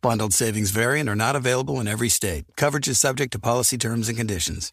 Bundled savings variant are not available in every state. Coverage is subject to policy terms and conditions.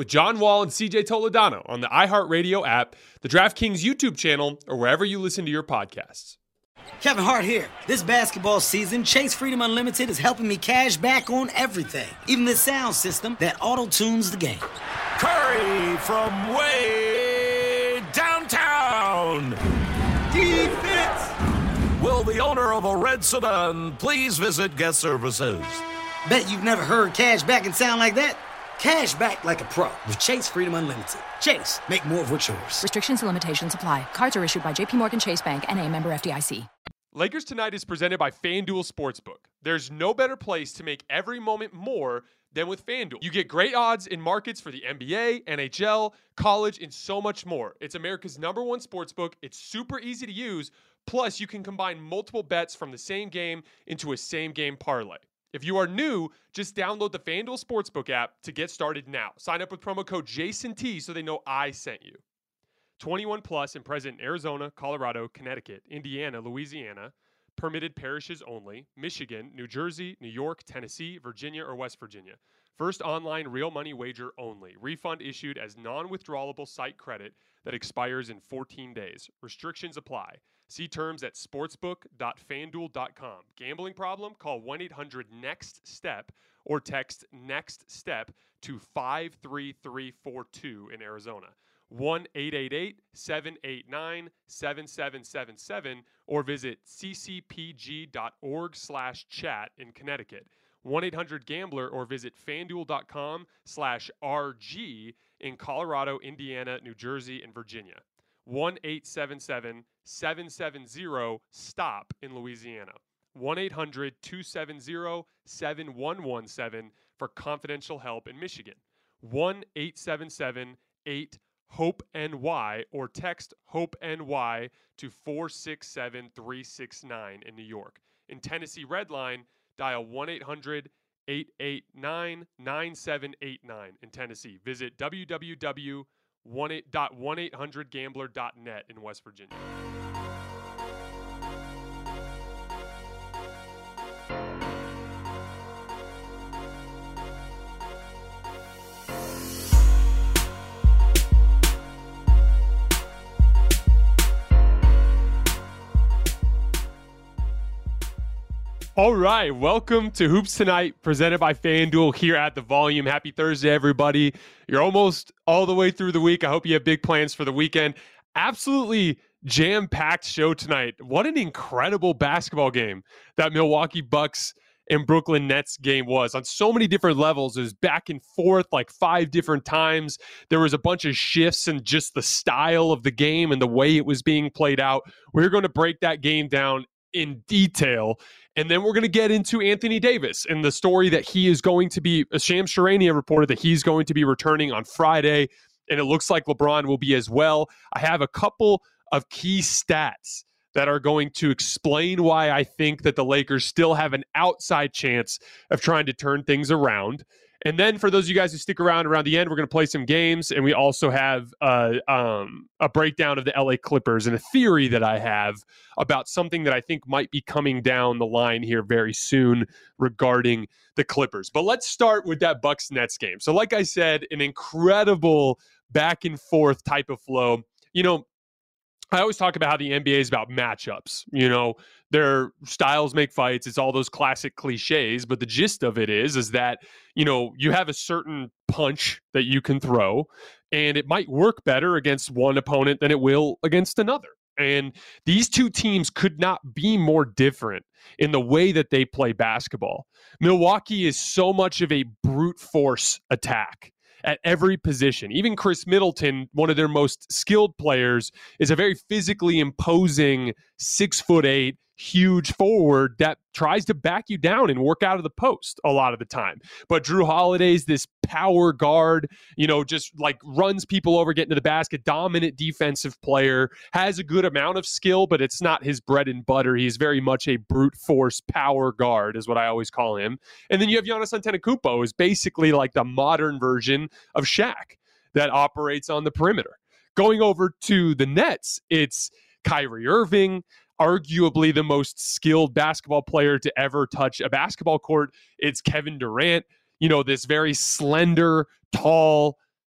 with John Wall and CJ Toledano on the iHeartRadio app, the DraftKings YouTube channel, or wherever you listen to your podcasts. Kevin Hart here. This basketball season, Chase Freedom Unlimited is helping me cash back on everything, even the sound system that auto tunes the game. Curry from way downtown. Defense! Will the owner of a red sedan please visit guest services? Bet you've never heard cash back and sound like that. Cash back like a pro with Chase Freedom Unlimited. Chase, make more of what's yours. Restrictions and limitations apply. Cards are issued by JPMorgan Chase Bank and a member FDIC. Lakers Tonight is presented by FanDuel Sportsbook. There's no better place to make every moment more than with FanDuel. You get great odds in markets for the NBA, NHL, college, and so much more. It's America's number one sportsbook. It's super easy to use. Plus, you can combine multiple bets from the same game into a same game parlay. If you are new, just download the FanDuel Sportsbook app to get started now. Sign up with promo code JASONT so they know I sent you. 21 plus and present in Arizona, Colorado, Connecticut, Indiana, Louisiana, permitted parishes only, Michigan, New Jersey, New York, Tennessee, Virginia, or West Virginia. First online real money wager only. Refund issued as non withdrawable site credit that expires in 14 days. Restrictions apply. See terms at sportsbook.fanduel.com. Gambling problem? Call 1 800 NEXT STEP or text NEXT STEP to 53342 in Arizona. 1 888 789 7777 or visit ccpg.org slash chat in Connecticut. 1-800-GAMBLER or visit fanduel.com slash RG in Colorado, Indiana, New Jersey, and Virginia. 1-877-770-STOP in Louisiana. 1-800-270-7117 for confidential help in Michigan. 1-877-8 Hope NY or text Hope NY to 467369 in New York. In Tennessee Redline, dial 1-800-889-9789 in Tennessee. Visit www.1800gambler.net in West Virginia. All right, welcome to Hoops Tonight, presented by FanDuel here at the Volume. Happy Thursday, everybody. You're almost all the way through the week. I hope you have big plans for the weekend. Absolutely jam packed show tonight. What an incredible basketball game that Milwaukee Bucks and Brooklyn Nets game was on so many different levels. It was back and forth like five different times. There was a bunch of shifts in just the style of the game and the way it was being played out. We're going to break that game down in detail. And then we're going to get into Anthony Davis and the story that he is going to be, uh, Sham Charania reported that he's going to be returning on Friday. And it looks like LeBron will be as well. I have a couple of key stats that are going to explain why I think that the Lakers still have an outside chance of trying to turn things around. And then for those of you guys who stick around around the end, we're going to play some games, and we also have uh, um, a breakdown of the LA Clippers and a theory that I have about something that I think might be coming down the line here very soon regarding the Clippers. But let's start with that Bucks Nets game. So, like I said, an incredible back and forth type of flow. You know, I always talk about how the NBA is about matchups. You know, their styles make fights. It's all those classic cliches, but the gist of it is is that, you know, you have a certain punch that you can throw and it might work better against one opponent than it will against another. And these two teams could not be more different in the way that they play basketball. Milwaukee is so much of a brute force attack at every position. Even Khris Middleton, one of their most skilled players, is a very physically imposing six foot eight, huge forward that tries to back you down and work out of the post a lot of the time. But Jrue Holiday's this power guard, you know, just like runs people over, getting to the basket, dominant defensive player, has a good amount of skill, but it's not his bread and butter. He's very much a brute force power guard, is what I always call him. And then you have Giannis Antetokounmpo, is basically like the modern version of Shaq that operates on the perimeter. Going over to the Nets, it's Kyrie Irving, arguably the most skilled basketball player to ever touch a basketball court. It's Kevin Durant, you know, this very slender, tall,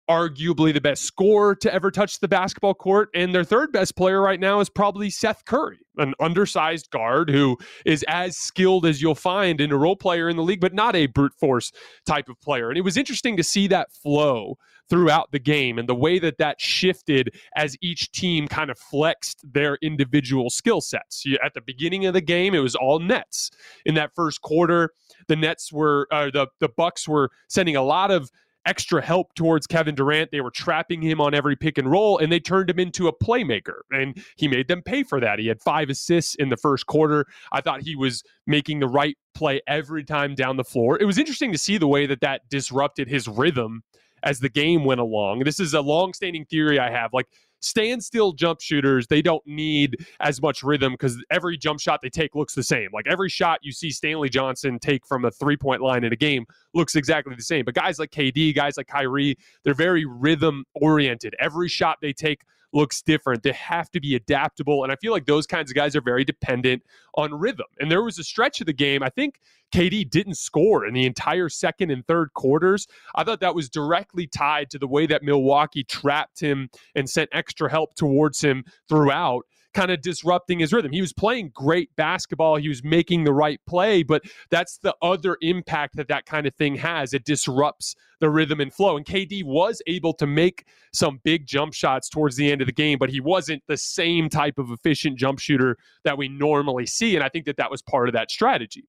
arguably the best scorer to ever touch the basketball court. And their third best player right now is probably Seth Curry, an undersized guard who is as skilled as you'll find in a role player in the league, but not a brute force type of player. And it was interesting to see that flow throughout the game and the way that that shifted as each team kind of flexed their individual skill sets. At the beginning of the game, it was all Nets. In that first quarter, the Nets were uh, the the Bucks were sending a lot of extra help towards Kevin Durant. They were trapping him on every pick and roll, and they turned him into a playmaker. And he made them pay for that. He had five assists in the first quarter. I thought he was making the right play every time down the floor. It was interesting to see the way that that disrupted his rhythm as the game went along. This is a long-standing theory I have. Like standstill jump shooters, they don't need as much rhythm because every jump shot they take looks the same. Like every shot you see Stanley Johnson take from a three point line in a game looks exactly the same. But guys like KD, guys like Kyrie, they're very rhythm oriented. Every shot they take looks different. They have to be adaptable. And I feel like those kinds of guys are very dependent on rhythm. And there was a stretch of the game, I think KD didn't score in the entire second and third quarters. I thought that was directly tied to the way that Milwaukee trapped him and sent extra help towards him throughout kind of disrupting his rhythm. He was playing great basketball, he was making the right play, but that's the other impact that that kind of thing has. It disrupts the rhythm and flow. And KD was able to make some big jump shots towards the end of the game, but he wasn't the same type of efficient jump shooter that we normally see. And I think that that was part of that strategy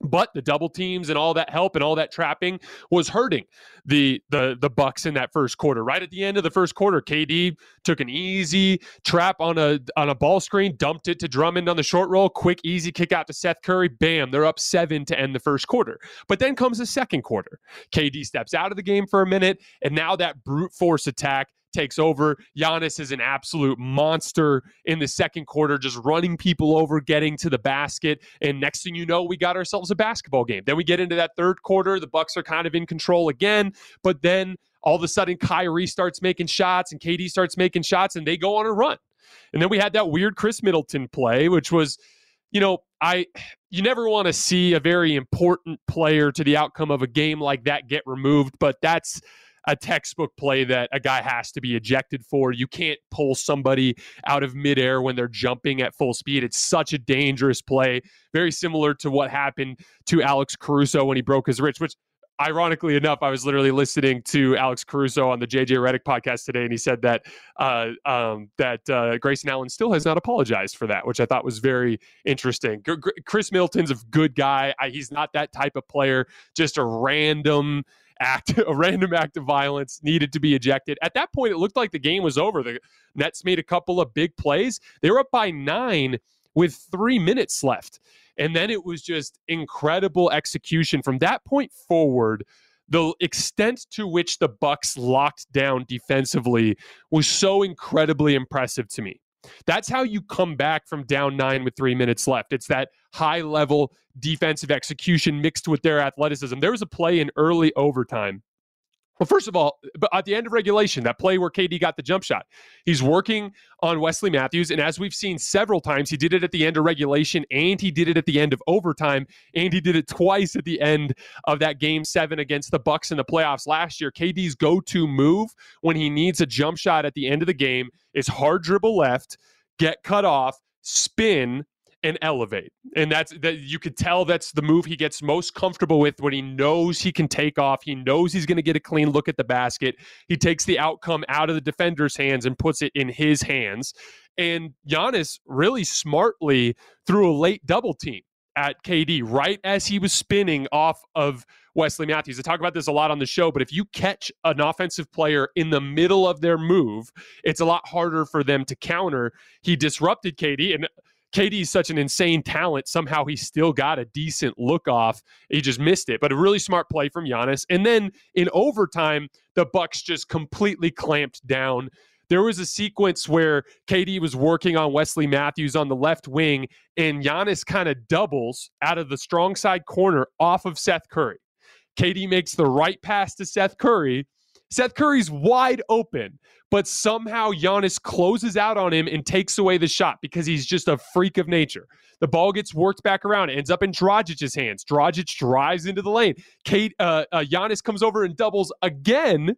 but the double teams and all that help and all that trapping was hurting the the the bucks in that first quarter. Right at the end of the first quarter kd took an easy trap on a on a ball screen dumped it to drummond on the short roll. Quick easy kick out to seth curry. Bam they're up seven to end the first quarter. But then comes the second quarter. Kd steps out of the game for a minute and now that brute force attack takes over. Giannis is an absolute monster in the second quarter, just running people over, getting to the basket. And next thing you know, we got ourselves a basketball game. Then we get into that third quarter. The Bucks are kind of in control again, but then all of a sudden Kyrie starts making shots and KD starts making shots and they go on a run. And then we had that weird Khris Middleton play, which was, you know, I you never want to see a very important player to the outcome of a game like that get removed, but that's a textbook play that a guy has to be ejected for. You can't pull somebody out of midair when they're jumping at full speed. It's such a dangerous play, very similar to what happened to Alex Caruso when he broke his wrist, which ironically enough, I was literally listening to Alex Caruso on the JJ Redick podcast today, and he said that uh, um, that uh, Grayson Allen still has not apologized for that, which I thought was very interesting. Khris Middleton's a good guy. I, he's not that type of player. Just a random act, a random act of violence needed to be ejected. At that point, it looked like the game was over. The Nets made a couple of big plays. They were up by nine with three minutes left. And then it was just incredible execution. From that point forward, the extent to which the Bucks locked down defensively was so incredibly impressive to me. That's how you come back from down nine with three minutes left. It's that high level defensive execution mixed with their athleticism. There was a play in early overtime well, first of all, but at the end of regulation, that play where KD got the jump shot, he's working on Wesley Matthews. And as we've seen several times, he did it at the end of regulation and he did it at the end of overtime. And he did it twice at the end of that game seven against the Bucks in the playoffs last year. KD's go-to move when he needs a jump shot at the end of the game is hard dribble left, get cut off, spin, and elevate. And that's that you could tell that's the move he gets most comfortable with when he knows he can take off. He knows he's going to get a clean look at the basket. He takes the outcome out of the defender's hands and puts it in his hands. And Giannis really smartly threw a late double team at KD right as he was spinning off of Wesley Matthews. I talk about this a lot on the show, but if you catch an offensive player in the middle of their move, it's a lot harder for them to counter. He disrupted KD and KD is such an insane talent. Somehow he still got a decent look off. He just missed it, but a really smart play from Giannis. And then in overtime, the Bucks just completely clamped down there was a sequence where KD was working on Wesley Matthews on the left wing, and Giannis kind of doubles out of the strong side corner off of Seth Curry. KD makes the right pass to Seth Curry. Seth Curry's wide open, but somehow Giannis closes out on him and takes away the shot because he's just a freak of nature. The ball gets worked back around, ends up in Dragic's hands. Dragic drives into the lane. Kate, uh, uh, Giannis comes over and doubles again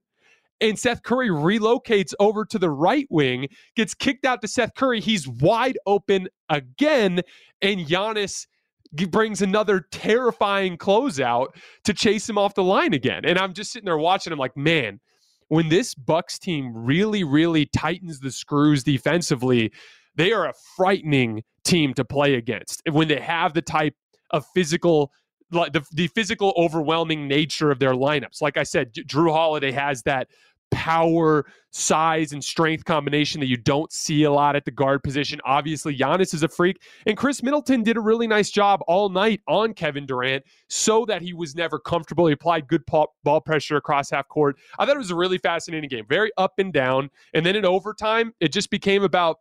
and Seth Curry relocates over to the right wing, gets kicked out to Seth Curry. He's wide open again, and Giannis brings another terrifying closeout to chase him off the line again. And I'm just sitting there watching him like, man, when this Bucks team really, really tightens the screws defensively, they are a frightening team to play against. When they have the type of physical the, the physical overwhelming nature of their lineups. Like I said, Jrue Holiday has that power, size, and strength combination that you don't see a lot at the guard position. Obviously, Giannis is a freak, and Khris Middleton did a really nice job all night on Kevin Durant so that he was never comfortable. He applied good ball pressure across half court. I thought it was a really fascinating game, very up and down. And then in overtime, it just became about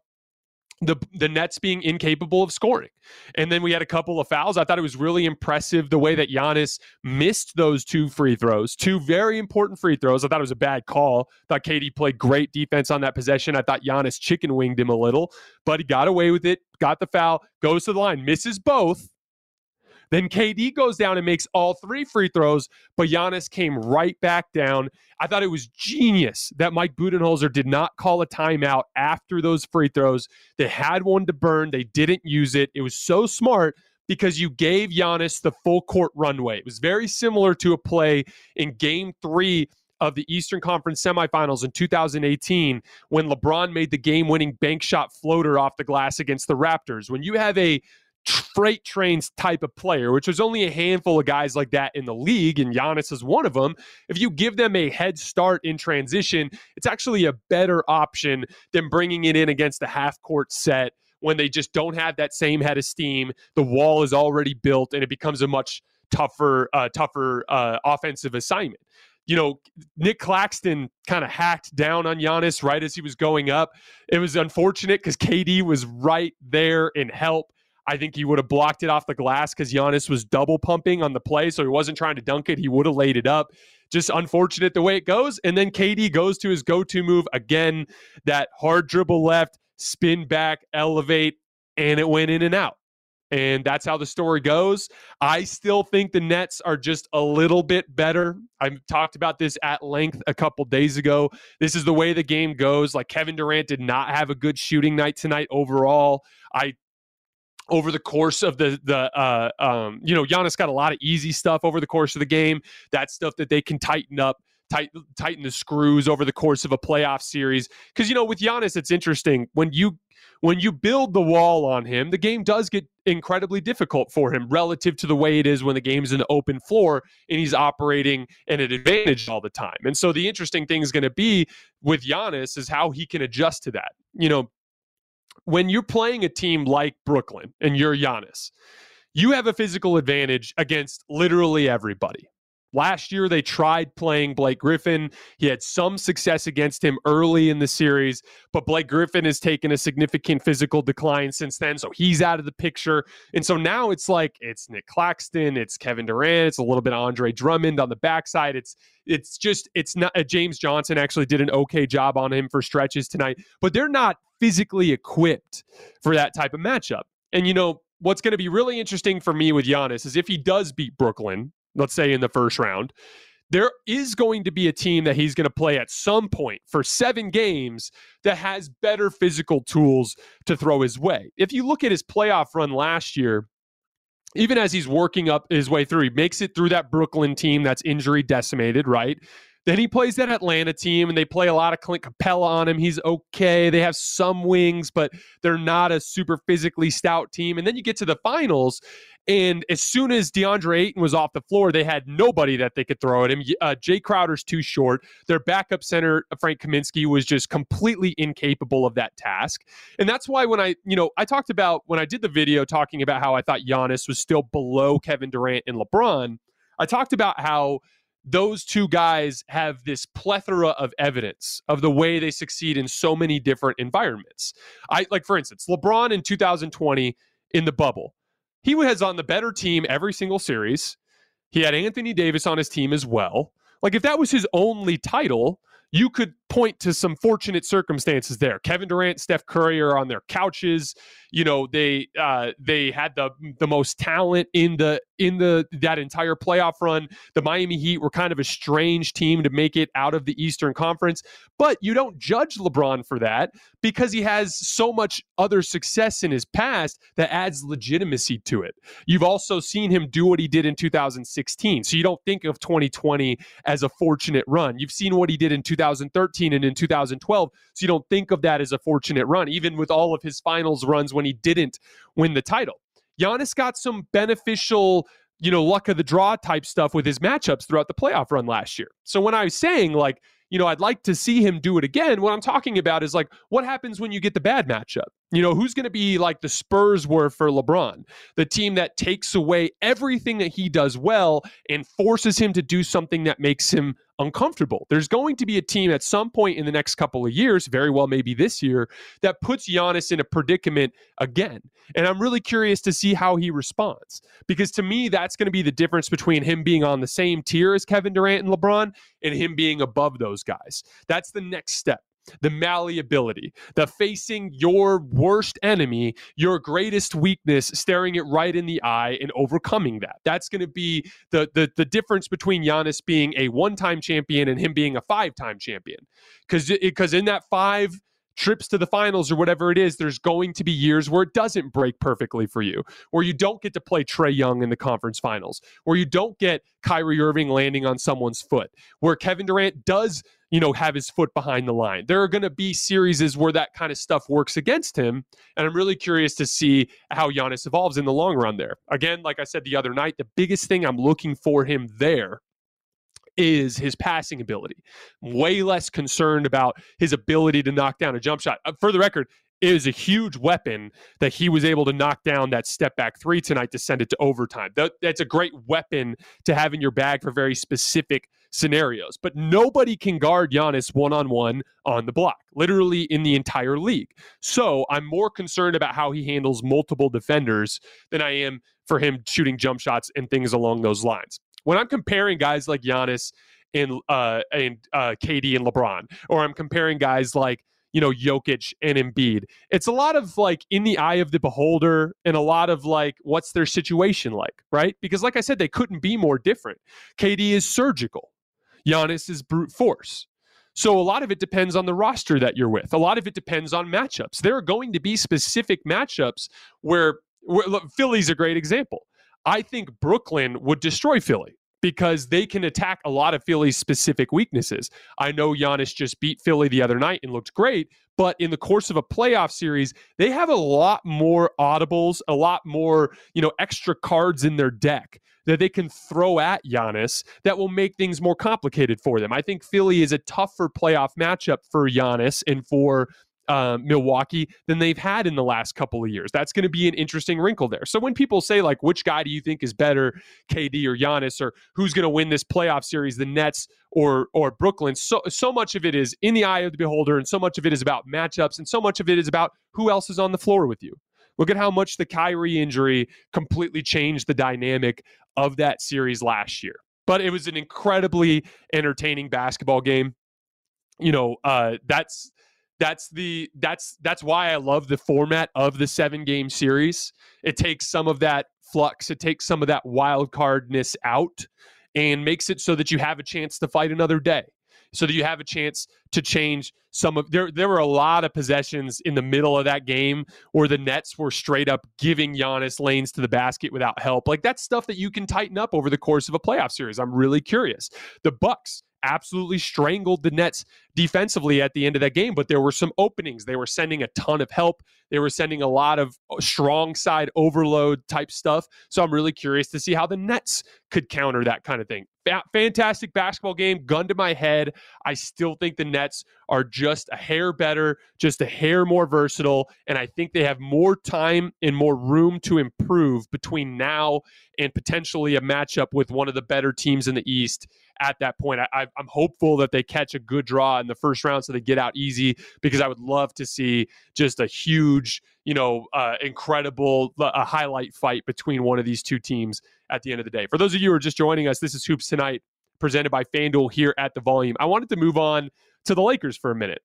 the the Nets being incapable of scoring. And then we had a couple of fouls. I thought it was really impressive the way that Giannis missed those two free throws, two very important free throws. I thought it was a bad call. Thought KD played great defense on that possession. I thought Giannis chicken winged him a little, but he got away with it, got the foul, goes to the line, misses both. Then KD goes down and makes all three free throws, but Giannis came right back down. I thought it was genius that Mike Budenholzer did not call a timeout after those free throws. They had one to burn, they didn't use it. It was so smart because you gave Giannis the full court runway. It was very similar to a play in game three of the Eastern Conference semifinals in 2018 when LeBron made the game winning bank shot floater off the glass against the Raptors. When you have a freight trains type of player, which there's only a handful of guys like that in the league, and Giannis is one of them. If you give them a head start in transition, it's actually a better option than bringing it in against the half court set when they just don't have that same head of steam. The wall is already built, and it becomes a much tougher, uh, tougher uh, offensive assignment you know, Nic Claxton kind of hacked down on Giannis right as he was going up. It was unfortunate because KD was right there in help. I think he would have blocked it off the glass because Giannis was double pumping on the play, so he wasn't trying to dunk it. He would have laid it up. Just unfortunate the way it goes. And then KD goes to his go to move again, that hard dribble left, spin back, elevate, and it went in and out. And that's how the story goes. I still think the Nets are just a little bit better. I talked about this at length a couple days ago. This is the way the game goes. Like Kevin Durant did not have a good shooting night tonight overall. I over the course of the the uh, um, you know Giannis got a lot of easy stuff over the course of the game. That stuff that they can tighten up, tight, tighten the screws over the course of a playoff series. Because you know with Giannis, it's interesting when you when you build the wall on him, the game does get incredibly difficult for him relative to the way it is when the game's an open floor and he's operating at an advantage all the time. And so the interesting thing is going to be with Giannis is how he can adjust to that. You know, when you're playing a team like Brooklyn and you're Giannis, you have a physical advantage against literally everybody. Last year, they tried playing Blake Griffin. He had some success against him early in the series, but Blake Griffin has taken a significant physical decline since then. So he's out of the picture. And so now it's like it's Nic Claxton, it's Kevin Durant, it's a little bit Andre Drummond on the backside. It's it's just it's not uh, James Johnson actually did an okay job on him for stretches tonight, but they're not physically equipped for that type of matchup. And you know, what's going to be really interesting for me with Giannis is if he does beat Brooklyn, let's say in the first round, there is going to be a team that he's going to play at some point for seven games that has better physical tools to throw his way. If you look at his playoff run last year, even as he's working up his way through, he makes it through that Brooklyn team that's injury decimated, right? Then he plays that Atlanta team, and they play a lot of Clint Capela on him. He's okay. They have some wings, but they're not a super physically stout team. And then you get to the finals, and as soon as DeAndre Ayton was off the floor, they had nobody that they could throw at him. Uh, Jae Crowder's too short. Their backup center, Frank Kaminsky, was just completely incapable of that task. And that's why when I, you know, I talked about when I did the video talking about how I thought Giannis was still below Kevin Durant and LeBron, I talked about how those two guys have this plethora of evidence of the way they succeed in so many different environments. I like, for instance, LeBron in 2020 in the bubble he was on the better team every single series. He had Anthony Davis on his team as well. Like if that was his only title, you could point to some fortunate circumstances there. Kevin Durant, Steph Curry are on their couches. You know, they uh, they had the the most talent in the in the that entire playoff run. The Miami Heat were kind of a strange team to make it out of the Eastern Conference, but you don't judge LeBron for that because he has so much other success in his past that adds legitimacy to it. You've also seen him do what he did in 2016. So you don't think of 2020 as a fortunate run. You've seen what he did in 2013 and in 2012. So you don't think of that as a fortunate run, even with all of his finals runs when he didn't win the title. Giannis got some beneficial, you know, luck of the draw type stuff with his matchups throughout the playoff run last year. So when I was saying, like, you know, I'd like to see him do it again. What I'm talking about is like, what happens when you get the bad matchup? You know, who's going to be like the Spurs were for LeBron, the team that takes away everything that he does well and forces him to do something that makes him uncomfortable. There's going to be a team at some point in the next couple of years, very well maybe this year, that puts Giannis in a predicament again. And I'm really curious to see how he responds because to me, that's going to be the difference between him being on the same tier as Kevin Durant and LeBron and him being above those guys. That's the next step the malleability, the facing your worst enemy, your greatest weakness, staring it right in the eye and overcoming that. That's going to be the, the the difference between Giannis being a one-time champion and him being a five-time champion. Because because in that five trips to the finals or whatever it is, there's going to be years where it doesn't break perfectly for you, where you don't get to play Trae Young in the conference finals, where you don't get Kyrie Irving landing on someone's foot, where Kevin Durant does you know, have his foot behind the line. There are going to be series where that kind of stuff works against him. And I'm really curious to see how Giannis evolves in the long run there. Again, like I said the other night, the biggest thing I'm looking for him there is his passing ability. Way less concerned about his ability to knock down a jump shot. Uh, for the record, is a huge weapon that he was able to knock down that step back three tonight to send it to overtime. That, that's a great weapon to have in your bag for very specific scenarios. But nobody can guard Giannis one on one on the block, literally in the entire league. So I'm more concerned about how he handles multiple defenders than I am for him shooting jump shots and things along those lines. When I'm comparing guys like Giannis and uh, and uh, KD and LeBron, or I'm comparing guys like you know, Jokic and Embiid. It's a lot of like in the eye of the beholder and a lot of like, what's their situation like, right? Because, like I said, they couldn't be more different. KD is surgical, Giannis is brute force. So a lot of it depends on the roster that you're with. A lot of it depends on matchups. There are going to be specific matchups where, where look, Philly's a great example. I think Brooklyn would destroy Philly because they can attack a lot of Philly's specific weaknesses. I know Giannis just beat Philly the other night and looked great, but in the course of a playoff series, they have a lot more audibles, a lot more, you know, extra cards in their deck that they can throw at Giannis that will make things more complicated for them. I think Philly is a tougher playoff matchup for Giannis and for uh, Milwaukee than they've had in the last couple of years. That's going to be an interesting wrinkle there. So when people say like, which guy do you think is better, KD or Giannis, or who's going to win this playoff series, the Nets or or Brooklyn? So so much of it is in the eye of the beholder, and so much of it is about matchups, and so much of it is about who else is on the floor with you. Look at how much the Kyrie injury completely changed the dynamic of that series last year. But it was an incredibly entertaining basketball game. You know, uh, that's that's the that's that's why I love the format of the seven game series. It takes some of that flux, it takes some of that wild cardness out, and makes it so that you have a chance to fight another day so that you have a chance to change some of there there were a lot of possessions in the middle of that game where the Nets were straight up giving Giannis lanes to the basket without help. Like that's stuff that you can tighten up over the course of a playoff series. I'm really curious. The Bucks absolutely strangled the Nets defensively at the end of that game, but there were some openings. They were sending a ton of help. They were sending a lot of uh, strong side overload type stuff. So I'm really curious to see how the Nets could counter that kind of thing. fantastic basketball game, gun to my head. I still think the Nets are just a hair better, just a hair more versatile, and I think they have more time and more room to improve between now and potentially a matchup with one of the better teams in the East at that point. I, am hopeful that they catch a good draw the first round so they get out easy because I would love to see just a huge, you know, uh, incredible uh, highlight fight between one of these two teams at the end of the day. For those of you who are just joining us, this is Hoops Tonight presented by FanDuel here at the volume. I wanted to move on to the Lakers for a minute.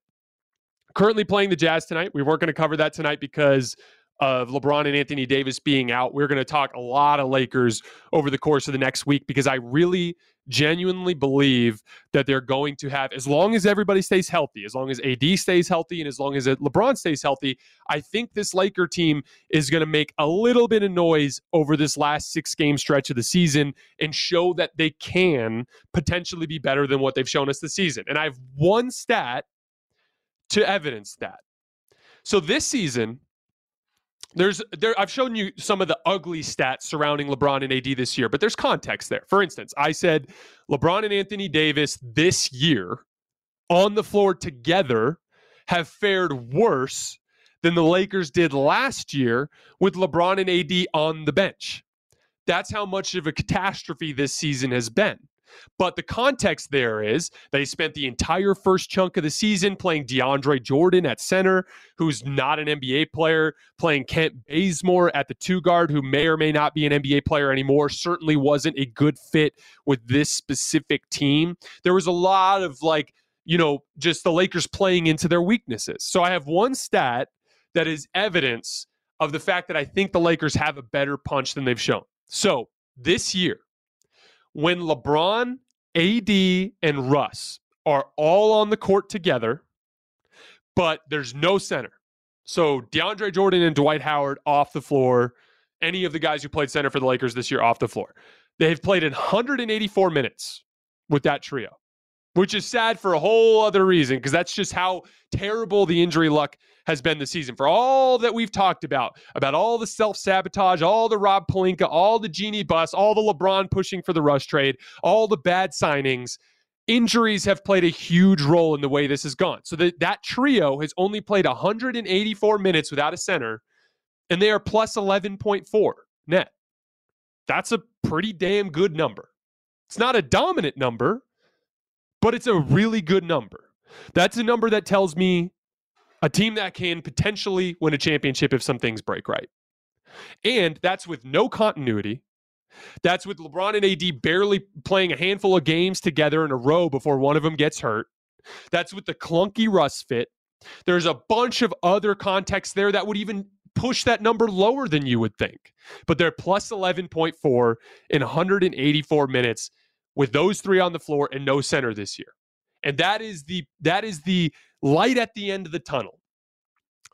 Currently playing the Jazz tonight. We weren't going to cover that tonight because of LeBron and Anthony Davis being out. We're going to talk a lot of Lakers over the course of the next week because I really genuinely believe that they're going to have, as long as everybody stays healthy, as long as AD stays healthy, and as long as LeBron stays healthy, I think this Laker team is going to make a little bit of noise over this last six game stretch of the season and show that they can potentially be better than what they've shown us this season. And I have one stat to evidence that. So this season, there's there I've shown you some of the ugly stats surrounding LeBron and AD this year, but there's context there. For instance, I said LeBron and Anthony Davis this year on the floor together have fared worse than the Lakers did last year with LeBron and AD on the bench. That's how much of a catastrophe this season has been. But the context there is they spent the entire first chunk of the season playing DeAndre Jordan at center, who's not an NBA player, playing Kent Bazemore at the two guard, who may or may not be an NBA player anymore, certainly wasn't a good fit with this specific team. There was a lot of like, you know, just the Lakers playing into their weaknesses. So I have one stat that is evidence of the fact that I think the Lakers have a better punch than they've shown. So this year, when LeBron, AD, and Russ are all on the court together, but there's no center. So DeAndre Jordan and Dwight Howard off the floor. Any of the guys who played center for the Lakers this year off the floor. They have played in 184 minutes with that trio which is sad for a whole other reason because that's just how terrible the injury luck has been this season. For all that we've talked about, about all the self sabotage, all the Rob Pelinka, all the Jeanie Buss, all the LeBron pushing for the Russ trade, all the bad signings, injuries have played a huge role in the way this has gone. So that, that trio has only played 184 minutes without a center, and they are plus 11.4 net. That's a pretty damn good number. It's not a dominant number but it's a really good number. That's a number that tells me a team that can potentially win a championship if some things break right. And that's with no continuity. That's with LeBron and AD barely playing a handful of games together in a row before one of them gets hurt. That's with the clunky Russ fit. There's a bunch of other contexts there that would even push that number lower than you would think. But they're plus 11.4 in 184 minutes with those three on the floor and no center this year. And that is the that is the light at the end of the tunnel.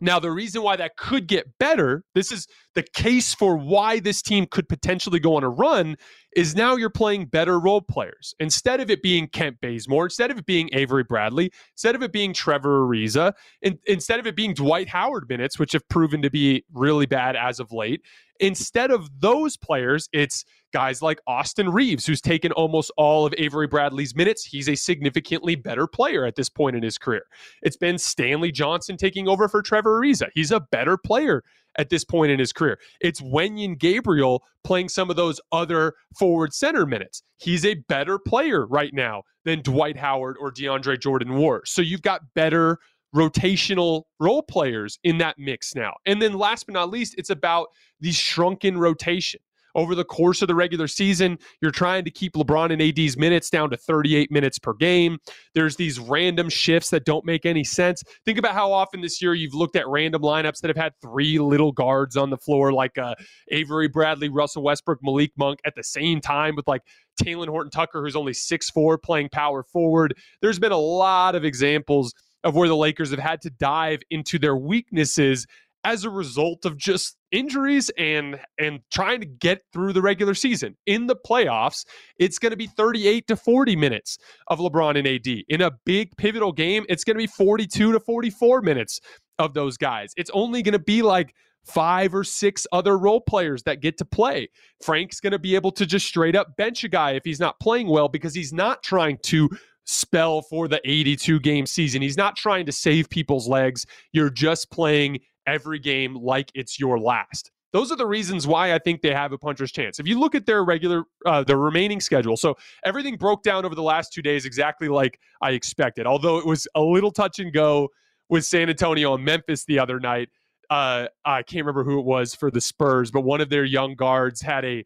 Now, the reason why that could get better, this is the case for why this team could potentially go on a run, is now you're playing better role players. Instead of it being Kent Bazemore, instead of it being Avery Bradley, instead of it being Trevor Ariza, in, instead of it being Dwight Howard minutes, which have proven to be really bad as of late, instead of those players, it's guys like Austin Reaves, who's taken almost all of Avery Bradley's minutes. He's a significantly better player at this point in his career. It's been Stanley Johnson taking over for Trevor Ariza. He's a better player at this point in his career. It's Wenyen Gabriel playing some of those other forward center minutes. He's a better player right now than Dwight Howard or DeAndre Jordan were. So you've got better rotational role players in that mix now. And then last but not least, it's about the shrunken rotation over the course of the regular season, you're trying to keep LeBron and AD's minutes down to 38 minutes per game. There's these random shifts that don't make any sense. Think about how often this year you've looked at random lineups that have had three little guards on the floor, like uh, Avery Bradley, Russell Westbrook, Malik Monk at the same time with like Talen Horton Tucker, who's only six four, playing power forward. There's been a lot of examples of where the Lakers have had to dive into their weaknesses as a result of just injuries and and trying to get through the regular season. In the playoffs, it's going to be 38 to 40 minutes of LeBron and AD. In a big pivotal game, it's going to be 42 to 44 minutes of those guys. It's only going to be like five or six other role players that get to play. Frank's going to be able to just straight up bench a guy if he's not playing well because he's not trying to spell for the 82 game season. He's not trying to save people's legs. You're just playing every game like it's your last. Those are the reasons why I think they have a puncher's chance. If you look at their regular, uh, their remaining schedule, so everything broke down over the last two days exactly like I expected. Although it was a little touch and go with San Antonio and Memphis the other night. Uh, I can't remember who it was for the Spurs, but one of their young guards had a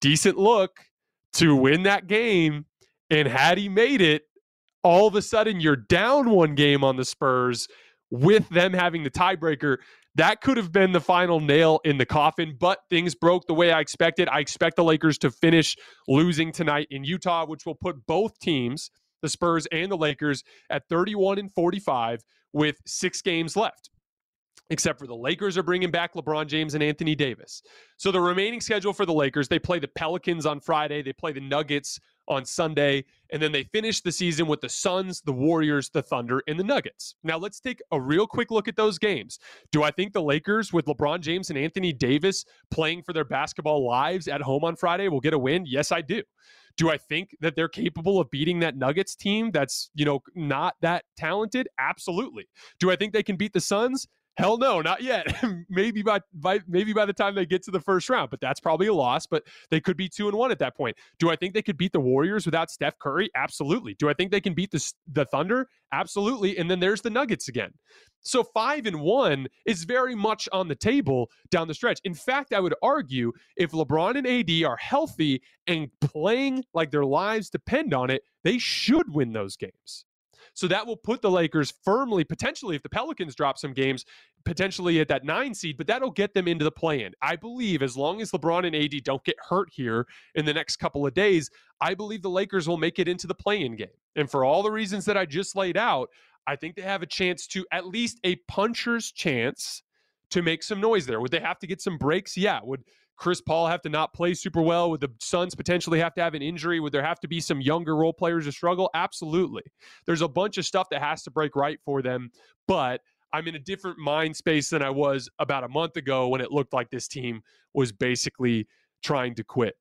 decent look to win that game. And had he made it, all of a sudden you're down one game on the Spurs with them having the tiebreaker. That could have been the final nail in the coffin, but things broke the way I expected. I expect the Lakers to finish losing tonight in Utah, which will put both teams, the Spurs and the Lakers, at 31 and 45 with six games left except for the Lakers are bringing back LeBron James and Anthony Davis. So the remaining schedule for the Lakers, they play the Pelicans on Friday, they play the Nuggets on Sunday, and then they finish the season with the Suns, the Warriors, the Thunder, and the Nuggets. Now let's take a real quick look at those games. Do I think the Lakers with LeBron James and Anthony Davis playing for their basketball lives at home on Friday will get a win? Yes, I do. Do I think that they're capable of beating that Nuggets team that's, you know, not that talented? Absolutely. Do I think they can beat the Suns? Hell no, not yet. maybe by, by maybe by the time they get to the first round, but that's probably a loss. But they could be two and one at that point. Do I think they could beat the Warriors without Steph Curry? Absolutely. Do I think they can beat the the Thunder? Absolutely. And then there's the Nuggets again. So five and one is very much on the table down the stretch. In fact, I would argue if LeBron and AD are healthy and playing like their lives depend on it, they should win those games. So that will put the Lakers firmly, potentially, if the Pelicans drop some games, potentially at that nine seed, but that'll get them into the play in. I believe as long as LeBron and AD don't get hurt here in the next couple of days, I believe the Lakers will make it into the play in game. And for all the reasons that I just laid out, I think they have a chance to at least a puncher's chance to make some noise there. Would they have to get some breaks? Yeah. Would Chris Paul have to not play super well? Would the Suns potentially have to have an injury? Would there have to be some younger role players to struggle? Absolutely. There's a bunch of stuff that has to break right for them, but I'm in a different mind space than I was about a month ago when it looked like this team was basically trying to quit.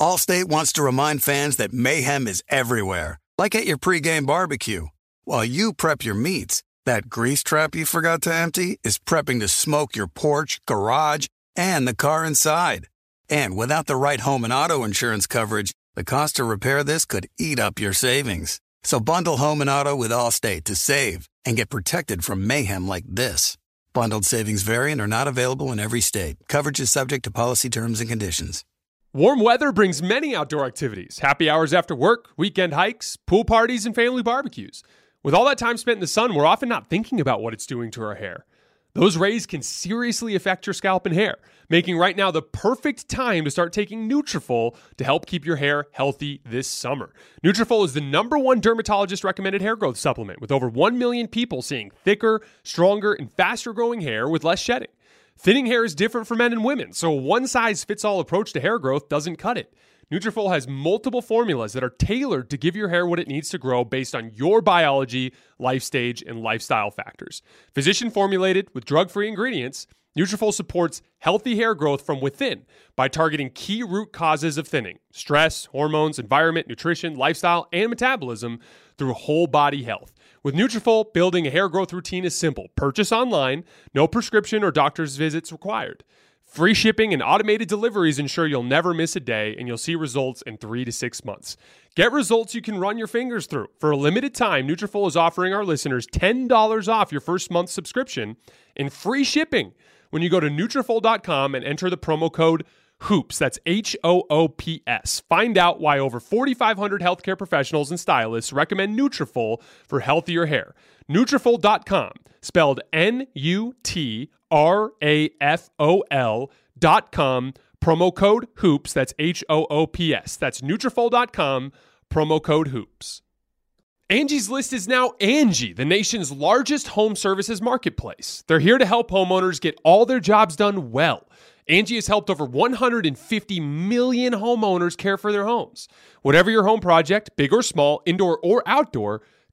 Allstate wants to remind fans that mayhem is everywhere, like at your pregame barbecue. While you prep your meats, that grease trap you forgot to empty is prepping to smoke your porch, garage, and the car inside. And without the right home and auto insurance coverage, the cost to repair this could eat up your savings. So bundle home and auto with Allstate to save and get protected from mayhem like this. Bundled savings variant are not available in every state. Coverage is subject to policy terms and conditions. Warm weather brings many outdoor activities happy hours after work, weekend hikes, pool parties, and family barbecues. With all that time spent in the sun, we're often not thinking about what it's doing to our hair. Those rays can seriously affect your scalp and hair, making right now the perfect time to start taking Nutrafol to help keep your hair healthy this summer. Nutrafol is the number one dermatologist recommended hair growth supplement, with over 1 million people seeing thicker, stronger, and faster growing hair with less shedding. Thinning hair is different for men and women, so a one size fits all approach to hair growth doesn't cut it. Nutrafol has multiple formulas that are tailored to give your hair what it needs to grow based on your biology, life stage, and lifestyle factors. Physician formulated with drug-free ingredients, Nutrafol supports healthy hair growth from within by targeting key root causes of thinning: stress, hormones, environment, nutrition, lifestyle, and metabolism through whole body health. With Nutrafol, building a hair growth routine is simple. Purchase online, no prescription or doctor's visits required. Free shipping and automated deliveries ensure you'll never miss a day and you'll see results in three to six months. Get results you can run your fingers through. For a limited time, Nutrafol is offering our listeners $10 off your first month subscription and free shipping when you go to Nutrafol.com and enter the promo code HOOPS. That's H O O P S. Find out why over 4,500 healthcare professionals and stylists recommend Nutrafol for healthier hair. Nutrafol.com, spelled N U T R A F O L dot com. Promo code HOOPS. That's H O O P S. That's Nutrafol.com. Promo code HOOPS. Angie's List is now Angie, the nation's largest home services marketplace. They're here to help homeowners get all their jobs done well. Angie has helped over 150 million homeowners care for their homes. Whatever your home project, big or small, indoor or outdoor,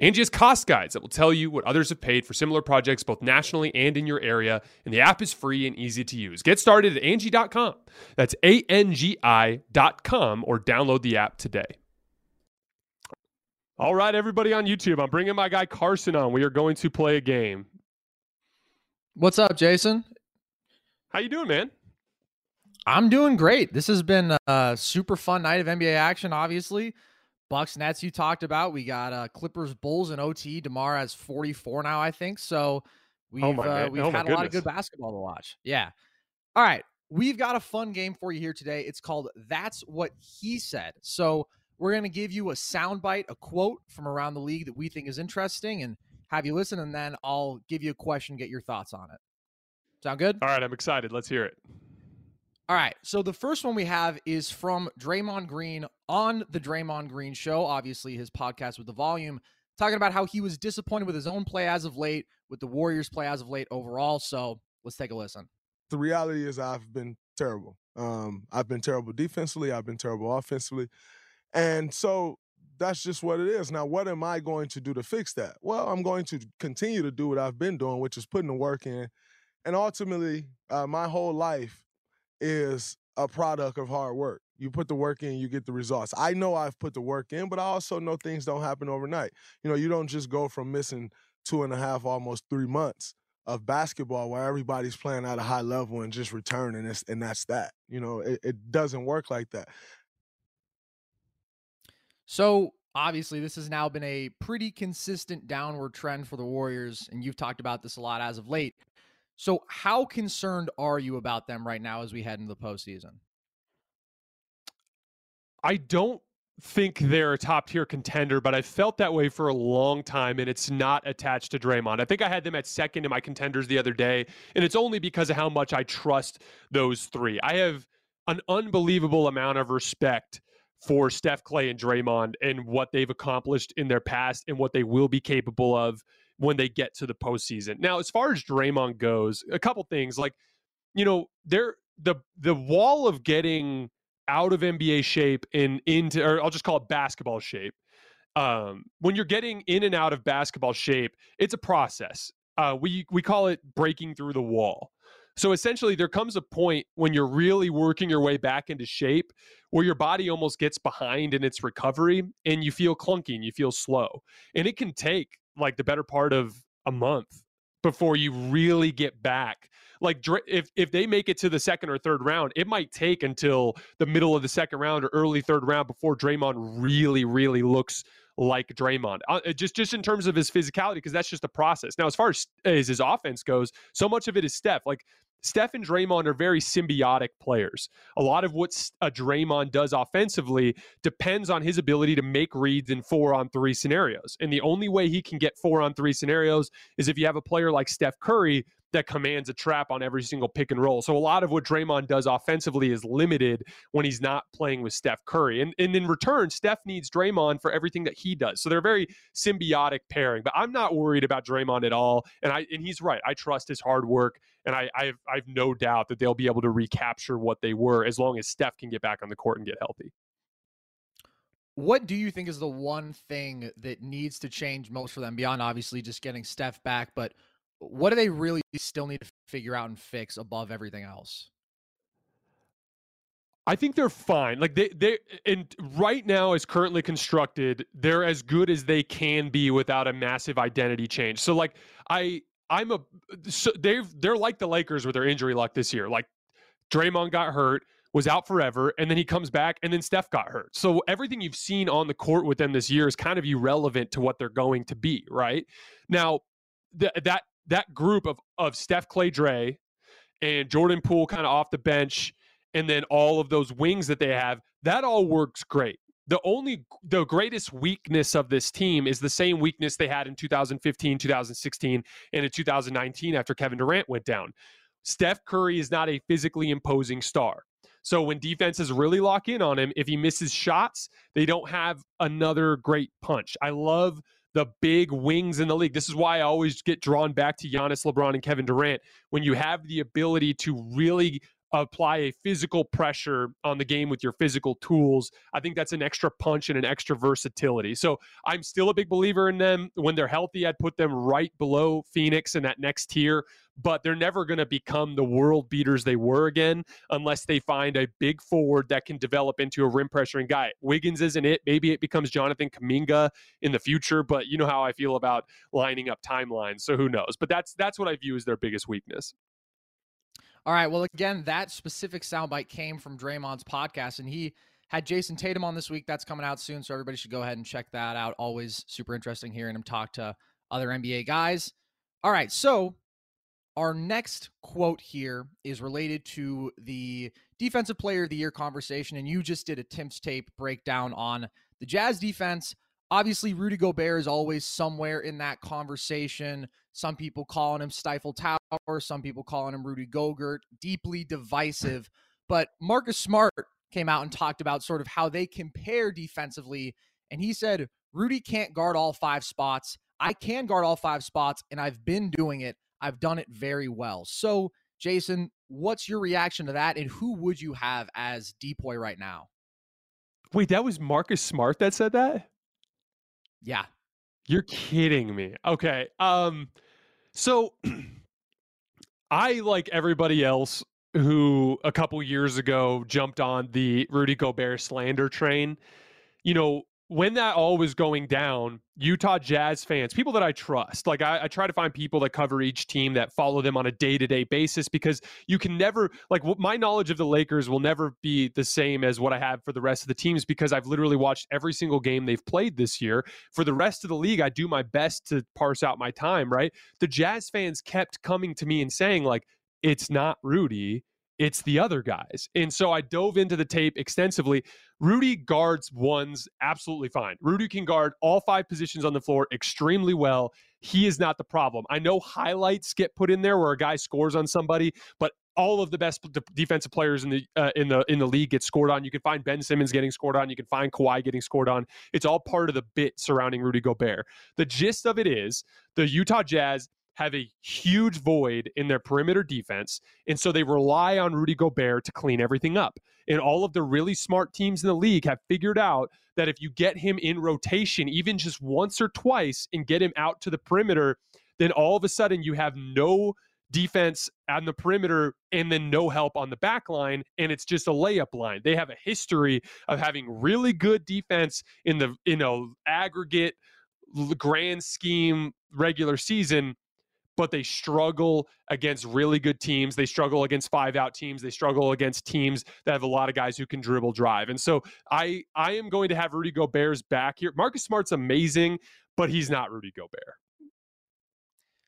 Angi has cost guides that will tell you what others have paid for similar projects both nationally and in your area, and the app is free and easy to use. Get started at Angi.com. That's A-N-G-I dot com or download the app today. All right, everybody on YouTube, I'm bringing my guy Carson on. We are going to play a game. What's up, Jason? How you doing, man? I'm doing great. This has been a super fun night of NBA action, obviously. Bucks Nets you talked about. We got uh, Clippers Bulls and OT. DeMar has 44 now, I think. So we've oh uh, we've oh had a lot of good basketball to watch. Yeah. All right. We've got a fun game for you here today. It's called That's What He Said. So we're going to give you a soundbite, a quote from around the league that we think is interesting, and have you listen, and then I'll give you a question, get your thoughts on it. Sound good? All right, I'm excited. Let's hear it. All right. So the first one we have is from Draymond Green on the Draymond Green show, obviously his podcast with the volume, talking about how he was disappointed with his own play as of late, with the Warriors play as of late overall. So let's take a listen. The reality is I've been terrible. Um, I've been terrible defensively, I've been terrible offensively. And so that's just what it is. Now, what am I going to do to fix that? Well, I'm going to continue to do what I've been doing, which is putting the work in. And ultimately, uh, my whole life is a product of hard work. You put the work in, you get the results. I know I've put the work in, but I also know things don't happen overnight. You know, you don't just go from missing two and a half, almost three months of basketball where everybody's playing at a high level and just return and, it's, and that's that. You know, it, it doesn't work like that. So obviously this has now been a pretty consistent downward trend for the Warriors, and you've talked about this a lot as of late. So, how concerned are you about them right now as we head into the postseason? I don't think they're a top tier contender, but I've felt that way for a long time, and it's not attached to Draymond. I think I had them at second in my contenders the other day, and it's only because of how much I trust those three. I have an unbelievable amount of respect for Steph Clay and Draymond and what they've accomplished in their past and what they will be capable of when they get to the postseason. Now, as far as Draymond goes, a couple things like, you know, there the the wall of getting out of NBA shape and into, or I'll just call it basketball shape. Um, when you're getting in and out of basketball shape, it's a process. Uh, we we call it breaking through the wall. So essentially, there comes a point when you're really working your way back into shape where your body almost gets behind in its recovery and you feel clunky and you feel slow. And it can take like the better part of a month before you really get back. Like if if they make it to the second or third round, it might take until the middle of the second round or early third round before Draymond really really looks like Draymond. Uh, just just in terms of his physicality because that's just a process. Now as far as, as his offense goes, so much of it is Steph. Like Steph and Draymond are very symbiotic players. A lot of what a Draymond does offensively depends on his ability to make reads in four on three scenarios. And the only way he can get four on three scenarios is if you have a player like Steph Curry that commands a trap on every single pick and roll. So a lot of what Draymond does offensively is limited when he's not playing with Steph Curry. And, and in return, Steph needs Draymond for everything that he does. So they're a very symbiotic pairing. But I'm not worried about Draymond at all. And I and he's right. I trust his hard work. And I I've I've no doubt that they'll be able to recapture what they were as long as Steph can get back on the court and get healthy. What do you think is the one thing that needs to change most for them beyond obviously just getting Steph back? But what do they really still need to figure out and fix above everything else? I think they're fine. Like they they and right now as currently constructed, they're as good as they can be without a massive identity change. So like I I'm a so they've they're like the Lakers with their injury luck this year. Like Draymond got hurt, was out forever, and then he comes back, and then Steph got hurt. So everything you've seen on the court with them this year is kind of irrelevant to what they're going to be. Right now, th- that that group of of Steph, Clay, Dre, and Jordan Poole kind of off the bench, and then all of those wings that they have, that all works great. The only the greatest weakness of this team is the same weakness they had in 2015, 2016, and in 2019 after Kevin Durant went down. Steph Curry is not a physically imposing star. So when defenses really lock in on him, if he misses shots, they don't have another great punch. I love the big wings in the league. This is why I always get drawn back to Giannis, LeBron, and Kevin Durant. When you have the ability to really apply a physical pressure on the game with your physical tools, I think that's an extra punch and an extra versatility. So I'm still a big believer in them. When they're healthy, I'd put them right below Phoenix in that next tier but they're never going to become the world beaters they were again unless they find a big forward that can develop into a rim pressuring guy. Wiggins isn't it. Maybe it becomes Jonathan Kuminga in the future, but you know how I feel about lining up timelines, so who knows? But that's that's what I view as their biggest weakness. All right. Well, again, that specific soundbite came from Draymond's podcast, and he had Jayson Tatum on this week. That's coming out soon, so everybody should go ahead and check that out. Always super interesting hearing him talk to other NBA guys. All right, so our next quote here is related to the defensive player of the year conversation, and you just did a Tim's tape breakdown on the Jazz defense. Obviously, Rudy Gobert is always somewhere in that conversation. Some people calling him Stifle Tower, some people calling him Rudy Gogurt, deeply divisive. But Marcus Smart came out and talked about sort of how they compare defensively. And he said, Rudy can't guard all five spots. I can guard all five spots, and I've been doing it. I've done it very well. So, Jason, what's your reaction to that? And who would you have as Depoy right now? Wait, that was Marcus Smart that said that? Yeah. You're kidding me. Okay. Um, so I like everybody else who a couple years ago jumped on the Rudy Gobert slander train. You know, when that all was going down, Utah Jazz fans, people that I trust, like I, I, try to find people that cover each team that follow them on a day to day basis because you can never, like, my knowledge of the Lakers will never be the same as what I have for the rest of the teams because I've literally watched every single game they've played this year. For the rest of the league, I do my best to parse out my time, right? The Jazz fans kept coming to me and saying, like, it's not Rudy it's the other guys. And so I dove into the tape extensively. Rudy guards ones absolutely fine. Rudy can guard all five positions on the floor extremely well. He is not the problem. I know highlights get put in there where a guy scores on somebody, but all of the best defensive players in the uh, in the in the league get scored on. You can find Ben Simmons getting scored on. You can find Kawhi getting scored on. It's all part of the bit surrounding Rudy Gobert. The gist of it is the Utah Jazz have a huge void in their perimeter defense. And so they rely on Rudy Gobert to clean everything up. And all of the really smart teams in the league have figured out that if you get him in rotation, even just once or twice, and get him out to the perimeter, then all of a sudden you have no defense on the perimeter and then no help on the back line and it's just a layup line they have a history of having really good defense in the you know aggregate grand scheme regular season but they struggle against really good teams. They struggle against five out teams. They struggle against teams that have a lot of guys who can dribble drive. And so I I am going to have Rudy Gobert's back here. Marcus Smart's amazing, but he's not Rudy Gobert.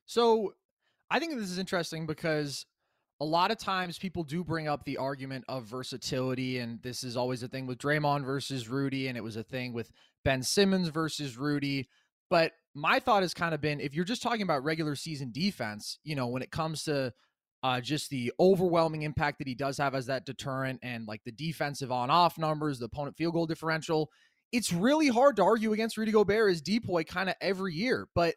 So I think this is interesting because a lot of times people do bring up the argument of versatility, and this is always a thing with Draymond versus Rudy, and it was a thing with Ben Simmons versus Rudy. But my thought has kind of been if you're just talking about regular season defense, you know, when it comes to uh, just the overwhelming impact that he does have as that deterrent and like the defensive on off numbers, the opponent field goal differential, it's really hard to argue against Rudy Gobert as depoy kind of every year. But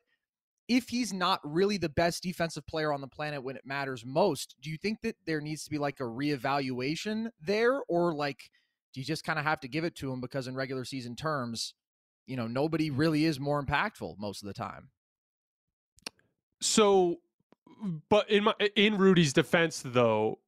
if he's not really the best defensive player on the planet when it matters most, do you think that there needs to be like a reevaluation there? Or like, do you just kind of have to give it to him because in regular season terms, you know, nobody really is more impactful most of the time? So, but in my in Rudy's defense, though,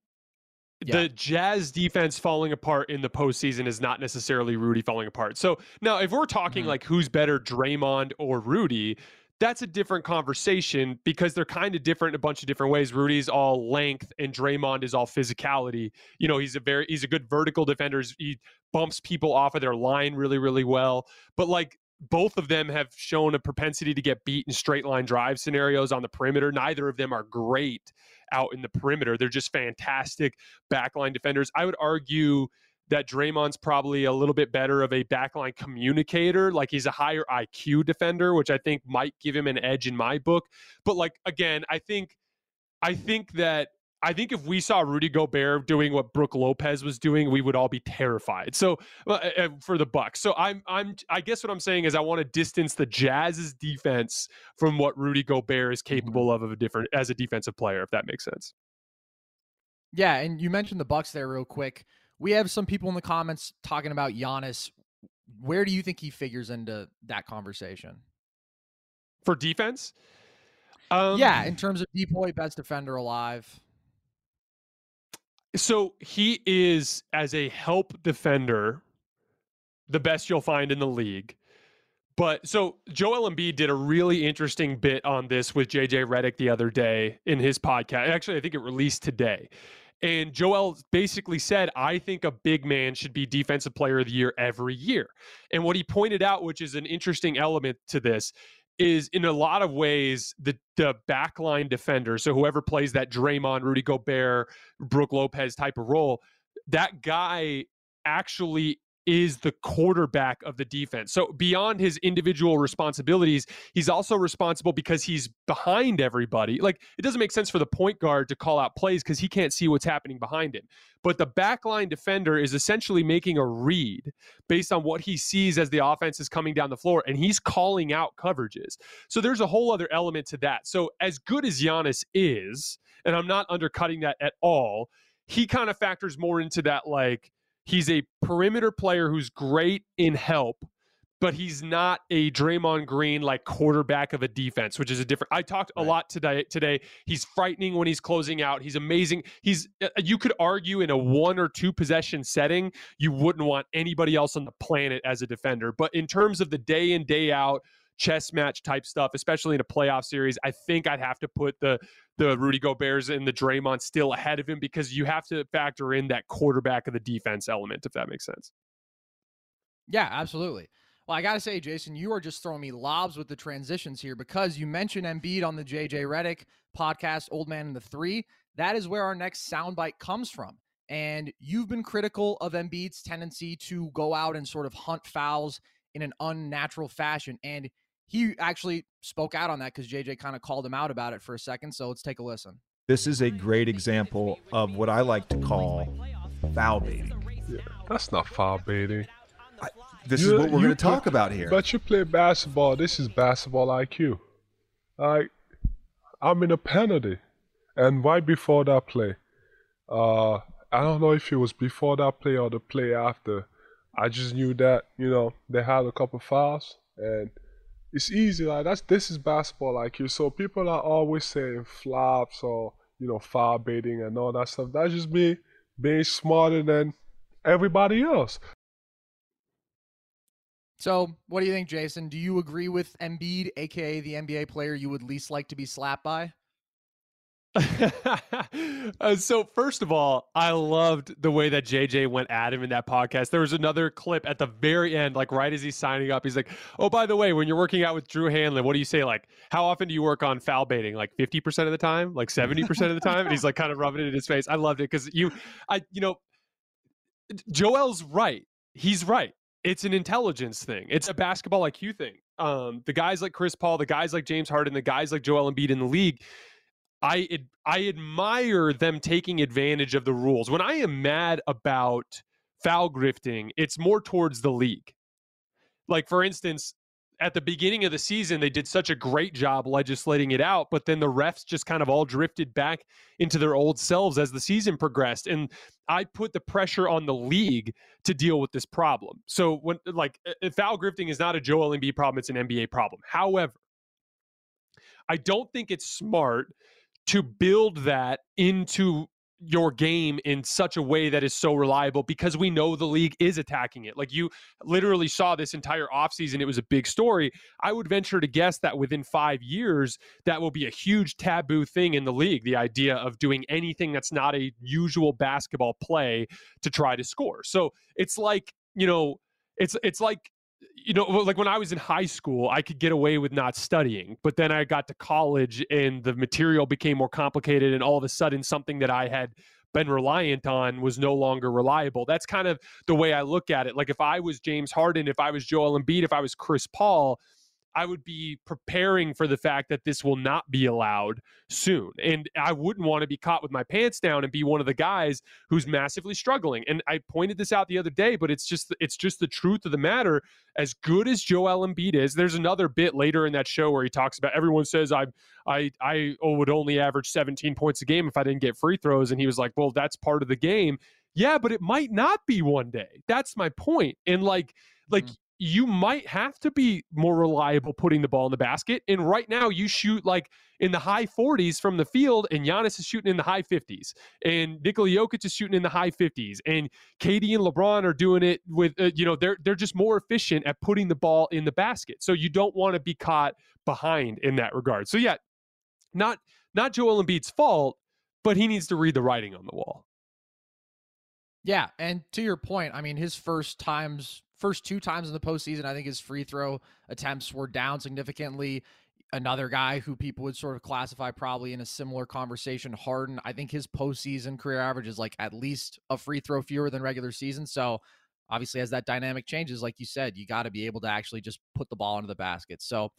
yeah. the Jazz defense falling apart in the postseason is not necessarily Rudy falling apart. So now, if we're talking mm-hmm. like who's better, Draymond or Rudy, that's a different conversation because they're kind of different in a bunch of different ways. Rudy's all length and Draymond is all physicality. You know, he's a very he's a good vertical defender. He bumps people off of their line really really well. But like both of them have shown a propensity to get beat in straight line drive scenarios on the perimeter. Neither of them are great out in the perimeter. They're just fantastic backline defenders. I would argue that Draymond's probably a little bit better of a backline communicator. Like he's a higher IQ defender, which I think might give him an edge in my book. But like again, I think I think that I think if we saw Rudy Gobert doing what Brook Lopez was doing, we would all be terrified. So uh, uh for the Bucks, so I'm I'm I guess what I'm saying is I want to distance the Jazz's defense from what Rudy Gobert is mm-hmm. capable of of a different as a defensive player, if that makes sense. Yeah, and you mentioned the Bucks there real quick. We have some people in the comments talking about Giannis. Where do you think he figures into that conversation? For defense? Um, yeah, in terms of depoy best defender alive. So he is as a help defender the best you'll find in the league. But so Joel Embiid did a really interesting bit on this with JJ Redick the other day in his podcast. Actually, I think it released today. And Joel basically said, I think a big man should be defensive player of the year every year. And what he pointed out, which is an interesting element to this, is in a lot of ways the the backline defender. So whoever plays that Draymond, Rudy Gobert, Brook Lopez type of role, that guy actually is the quarterback of the defense. So beyond his individual responsibilities, he's also responsible because he's behind everybody. Like it doesn't make sense for the point guard to call out plays because he can't see what's happening behind him. But the backline defender is essentially making a read based on what he sees as the offense is coming down the floor, and he's calling out coverages. So there's a whole other element to that. So as good as Giannis is, and I'm not undercutting that at all, he kind of factors more into that like He's a perimeter player who's great in help, but he's not a Draymond Green like quarterback of a defense, which is a different. I talked a lot today. Today, he's frightening when he's closing out. He's amazing. He's uh, you could argue in a one or two possession setting, you wouldn't want anybody else on the planet as a defender. But in terms of the day in day out chess match type stuff, especially in a playoff series, I think I'd have to put the the Rudy Gobert's and the Draymond still ahead of him because you have to factor in that quarterback of the defense element, if that makes sense. Yeah, absolutely. Well, I got to say, Jason, you are just throwing me lobs with the transitions here because you mentioned Embiid on the JJ Redick podcast, Old Man and the Three. That is where our next soundbite comes from. And you've been critical of Embiid's tendency to go out and sort of hunt fouls in an unnatural fashion. And he actually spoke out on that because JJ kind of called him out about it for a second. So let's take a listen. This is a great example of what I like to call foul baiting. Yeah, that's not foul baiting. I, this you, is what we're going to talk about here. But you play basketball. This is basketball IQ. Like, I'm in a penalty. And right before that play, uh, I don't know if it was before that play or the play after. I just knew that, you know, they had a couple fouls and – it's easy. Like that's this is basketball IQ. So people are always saying flops or you know foul baiting and all that stuff. That's just me being smarter than everybody else. So, what do you think, Jason? Do you agree with Embiid, aka the NBA player you would least like to be slapped by? uh, so first of all, I loved the way that JJ went at him in that podcast. There was another clip at the very end, like right as he's signing up. He's like, "Oh, by the way, when you're working out with Drew Hanlen, what do you say? Like, how often do you work on foul baiting? Like 50 percent of the time? Like 70 percent of the time?" And he's like, kind of rubbing it in his face. I loved it because you, I, you know, Joel's right. He's right it's an intelligence thing. It's a basketball IQ thing. Um, the guys like Chris Paul, the guys like James Harden, the guys like Joel Embiid in the league, I I admire them taking advantage of the rules. When I am mad about foul grifting, it's more towards the league. Like for instance, at the beginning of the season, they did such a great job legislating it out, but then the refs just kind of all drifted back into their old selves as the season progressed. And I put the pressure on the league to deal with this problem. So when like foul grifting is not a Joel Embiid problem, it's an NBA problem. However, I don't think it's smart to build that into your game in such a way that is so reliable because we know the league is attacking it. Like you literally saw this entire offseason, it was a big story. I would venture to guess that within five years, that will be a huge taboo thing in the league. The idea of doing anything that's not a usual basketball play to try to score. So it's like, you know, it's it's like you know, like when I was in high school, I could get away with not studying, but then I got to college and the material became more complicated, and all of a sudden, something that I had been reliant on was no longer reliable. That's kind of the way I look at it. Like if I was James Harden, if I was Joel Embiid, if I was Chris Paul, I would be preparing for the fact that this will not be allowed soon. And I wouldn't want to be caught with my pants down and be one of the guys who's massively struggling. And I pointed this out the other day, but it's just it's just the truth of the matter. As good as Joel Embiid is, there's another bit later in that show where he talks about everyone says I I I would only average 17 points a game if I didn't get free throws and he was like, "Well, that's part of the game." Yeah, but it might not be one day. That's my point. And like like mm you might have to be more reliable putting the ball in the basket. And right now, you shoot like in the high 40s from the field, and Giannis is shooting in the high 50s, and Nikola Jokic is shooting in the high 50s, and KD and LeBron are doing it with, uh, you know, they're they're just more efficient at putting the ball in the basket. So you don't want to be caught behind in that regard. So yeah, not not Joel Embiid's fault, but he needs to read the writing on the wall. Yeah, and to your point, I mean, his first times first two times in the postseason, I think his free throw attempts were down significantly. Another guy who people would sort of classify probably in a similar conversation, Harden. I think his postseason career average is like at least a free throw fewer than regular season. So obviously, as that dynamic changes, like you said, you got to be able to actually just put the ball into the basket. So,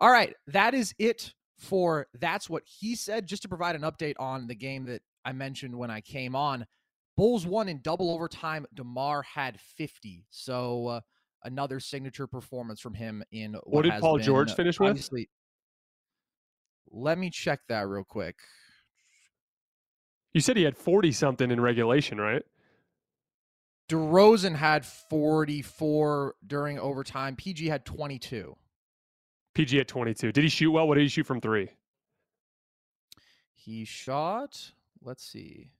all right, that is it for that's what he said. Just to provide an update on the game that I mentioned when I came on. Bulls won in double overtime. DeMar had 50. So uh, another signature performance from him in what, what did Paul been, George finish with? Let me check that real quick. You said he had 40 something in regulation, right? DeRozan had 44 during overtime. PG had 22. PG had 22. Did he shoot well? What did he shoot from three? He shot, let's see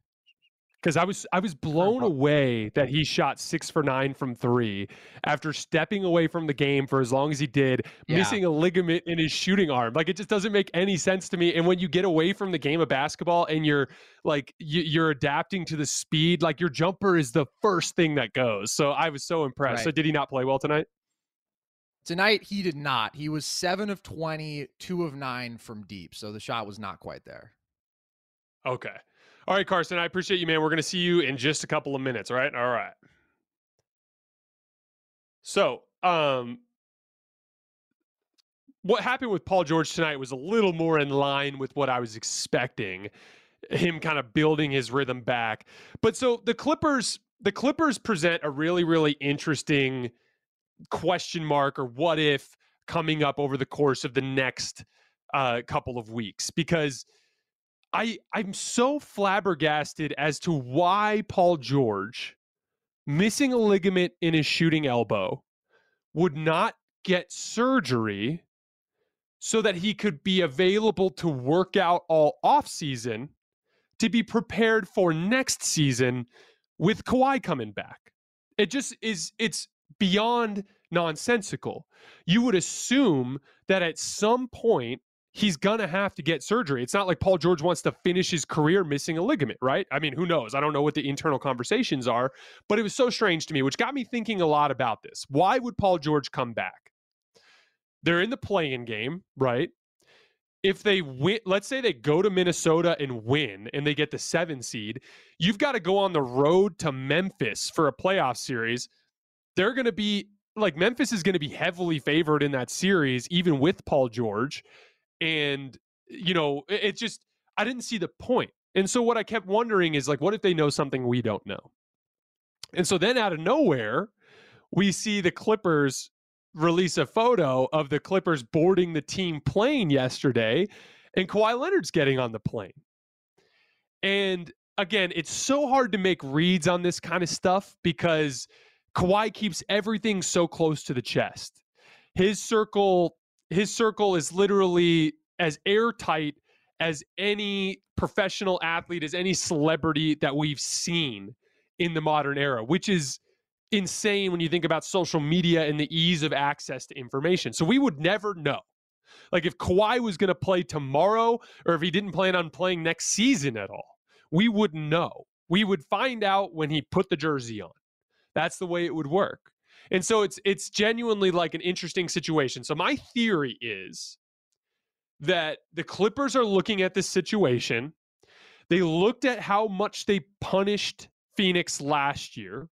because I was I was blown away that he shot six for nine from three after stepping away from the game for as long as he did, yeah. missing a ligament in his shooting arm. Like it just doesn't make any sense to me. And when you get away from the game of basketball and you're like you, are adapting to the speed, like your jumper is the first thing that goes. So I was so impressed. Right. So did he not play well tonight? Tonight he did not. He was seven of 20, two of nine from deep. So the shot was not quite there. Okay. All right, Carson, I appreciate you, man. We're going to see you in just a couple of minutes, all right? All right. So, um, what happened with Paul George tonight was a little more in line with what I was expecting. Him kind of building his rhythm back. But so the Clippers, the Clippers present a really, really interesting question mark or what if coming up over the course of the next uh, couple of weeks because – I I'm so flabbergasted as to why Paul George missing a ligament in his shooting elbow would not get surgery so that he could be available to work out all offseason to be prepared for next season with Kawhi coming back. It just is it's beyond nonsensical. You would assume that at some point he's gonna have to get surgery. It's not like Paul George wants to finish his career missing a ligament, right? I mean, who knows? I don't know what the internal conversations are, but it was so strange to me, which got me thinking a lot about this. Why would Paul George come back? They're in the play-in game, right? If they win, let's say they go to Minnesota and win and they get the seven seed, you've got to go on the road to Memphis for a playoff series they're going to be like Memphis is going to be heavily favored in that series, even with Paul George. And, you know, it, just, I didn't see the point. And so what I kept wondering is like, what if they know something we don't know? And so then out of nowhere, we see the Clippers release a photo of the Clippers boarding the team plane yesterday, and Kawhi Leonard's getting on the plane. And again, it's so hard to make reads on this kind of stuff because Kawhi keeps everything so close to the chest. His circle, his circle is literally as airtight as any professional athlete, as any celebrity that we've seen in the modern era, which is insane when you think about social media and the ease of access to information. So we would never know. Like if Kawhi was going to play tomorrow or if he didn't plan on playing next season at all, we wouldn't know. We would find out when he put the jersey on. That's the way it would work. And so it's it's genuinely like an interesting situation. So my theory is that the Clippers are looking at this situation. They looked at how much they punished Phoenix last year.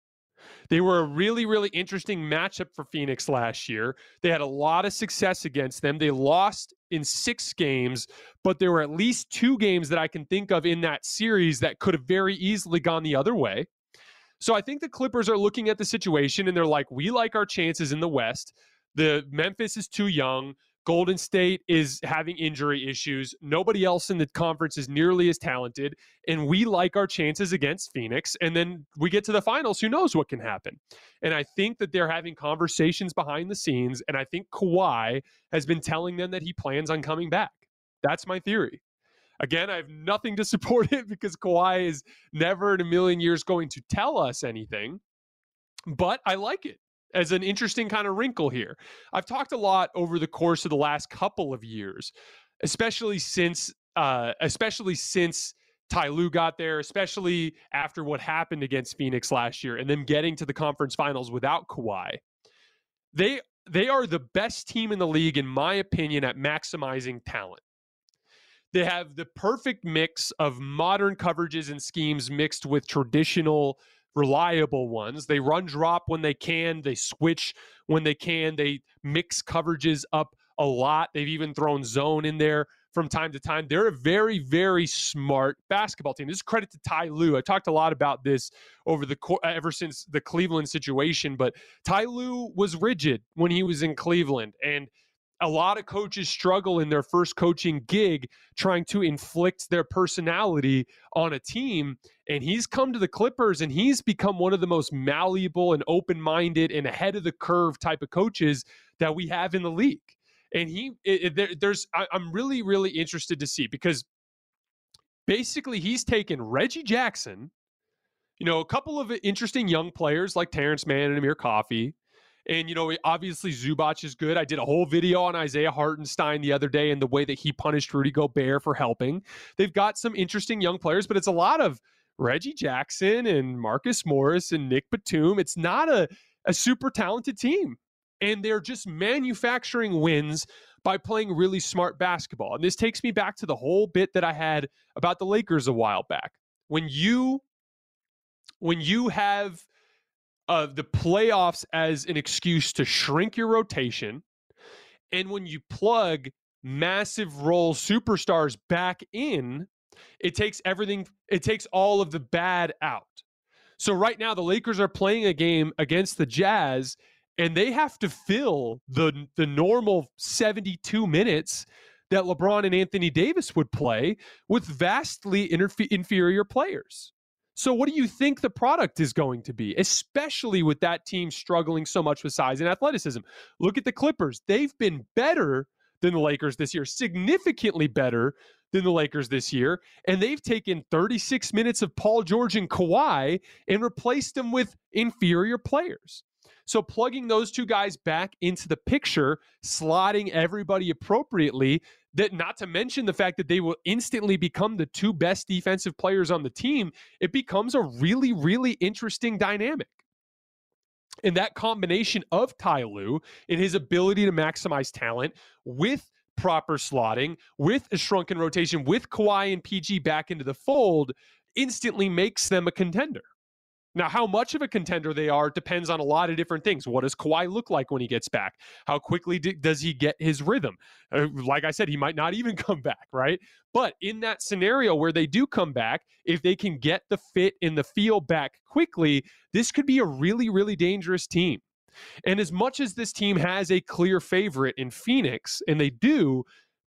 They were a really, really interesting matchup for Phoenix last year. They had a lot of success against them. They lost in six games, but there were at least two games that I can think of in that series that could have very easily gone the other way. So I think the Clippers are looking at the situation and they're like, we like our chances in the West. The Memphis is too young. Golden State is having injury issues. Nobody else in the conference is nearly as talented. And we like our chances against Phoenix. And then we get to the finals. Who knows what can happen? And I think that they're having conversations behind the scenes. And I think Kawhi has been telling them that he plans on coming back. That's my theory. Again, I have nothing to support it because Kawhi is never in a million years going to tell us anything. But I like it as an interesting kind of wrinkle here. I've talked a lot over the course of the last couple of years, especially since uh, especially since Ty Lue got there, especially after what happened against Phoenix last year and them getting to the conference finals without Kawhi. They they are the best team in the league, in my opinion, at maximizing talent. They have the perfect mix of modern coverages and schemes mixed with traditional reliable ones. They run drop when they can, they switch when they can, they mix coverages up a lot. They've even thrown zone in there from time to time. They're a very, very smart basketball team. This is credit to Ty Lue. I talked a lot about this over the uh, ever since the Cleveland situation, but Ty Lue was rigid when he was in Cleveland and a lot of coaches struggle in their first coaching gig trying to inflict their personality on a team. And he's come to the Clippers and he's become one of the most malleable and open minded and ahead of the curve type of coaches that we have in the league. And he, it, it, there, there's, I, I'm really, really interested to see because basically he's taken Reggie Jackson, you know, a couple of interesting young players like Terance Mann and Amir Coffey and, you know, obviously Zubac is good. I did a whole video on Isaiah Hartenstein the other day and the way that he punished Rudy Gobert for helping. They've got some interesting young players, but it's a lot of Reggie Jackson and Marcus Morris and Nick Batum. It's not a, a super talented team. And they're just manufacturing wins by playing really smart basketball. And this takes me back to the whole bit that I had about the Lakers a while back. When you when you have of the playoffs as an excuse to shrink your rotation. And when you plug massive role superstars back in, it takes everything, it takes all of the bad out. So right now, the Lakers are playing a game against the Jazz, and they have to fill the the normal 72 minutes that LeBron and Anthony Davis would play with vastly inferior players. So, what do you think the product is going to be, especially with that team struggling so much with size and athleticism? Look at the Clippers. They've been better than the Lakers this year, significantly better than the Lakers this year. And they've taken 36 minutes of Paul George and Kawhi and replaced them with inferior players. So, plugging those two guys back into the picture, slotting everybody appropriately, that not to mention the fact that they will instantly become the two best defensive players on the team, it becomes a really, really interesting dynamic. And that combination of Ty Lue and his ability to maximize talent with proper slotting, with a shrunken rotation, with Kawhi and PG back into the fold, instantly makes them a contender. Now, how much of a contender they are depends on a lot of different things. What does Kawhi look like when he gets back? How quickly d- does he get his rhythm? Uh, like I said, he might not even come back, right? But in that scenario where they do come back, if they can get the fit in the feel back quickly, this could be a really, really dangerous team. And as much as this team has a clear favorite in Phoenix, and they do,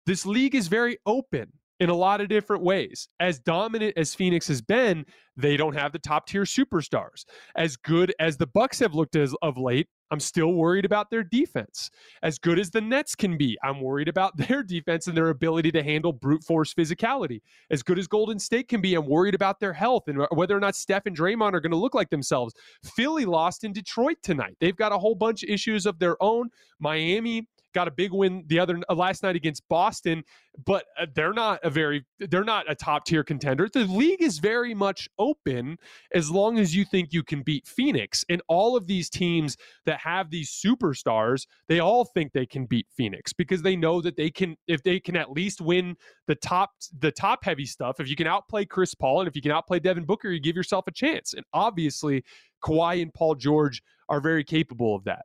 this league is very open in a lot of different ways. As dominant as Phoenix has been, they don't have the top tier superstars. As good as the Bucks have looked as of late, I'm still worried about their defense. As good as the Nets can be, I'm worried about their defense and their ability to handle brute force physicality. As good as Golden State can be, I'm worried about their health and whether or not Steph and Draymond are going to look like themselves. Philly lost in Detroit tonight. They've got a whole bunch of issues of their own. Miami got a big win the other uh, last night against Boston, but uh, they're not a very they're not a top tier contender. The league is very much open as long as you think you can beat Phoenix. And all of these teams that have these superstars, they all think they can beat Phoenix because they know that they can if they can at least win the top the top heavy stuff. If you can outplay Chris Paul and if you can outplay Devin Booker, you give yourself a chance. And obviously, Kawhi and Paul George are very capable of that.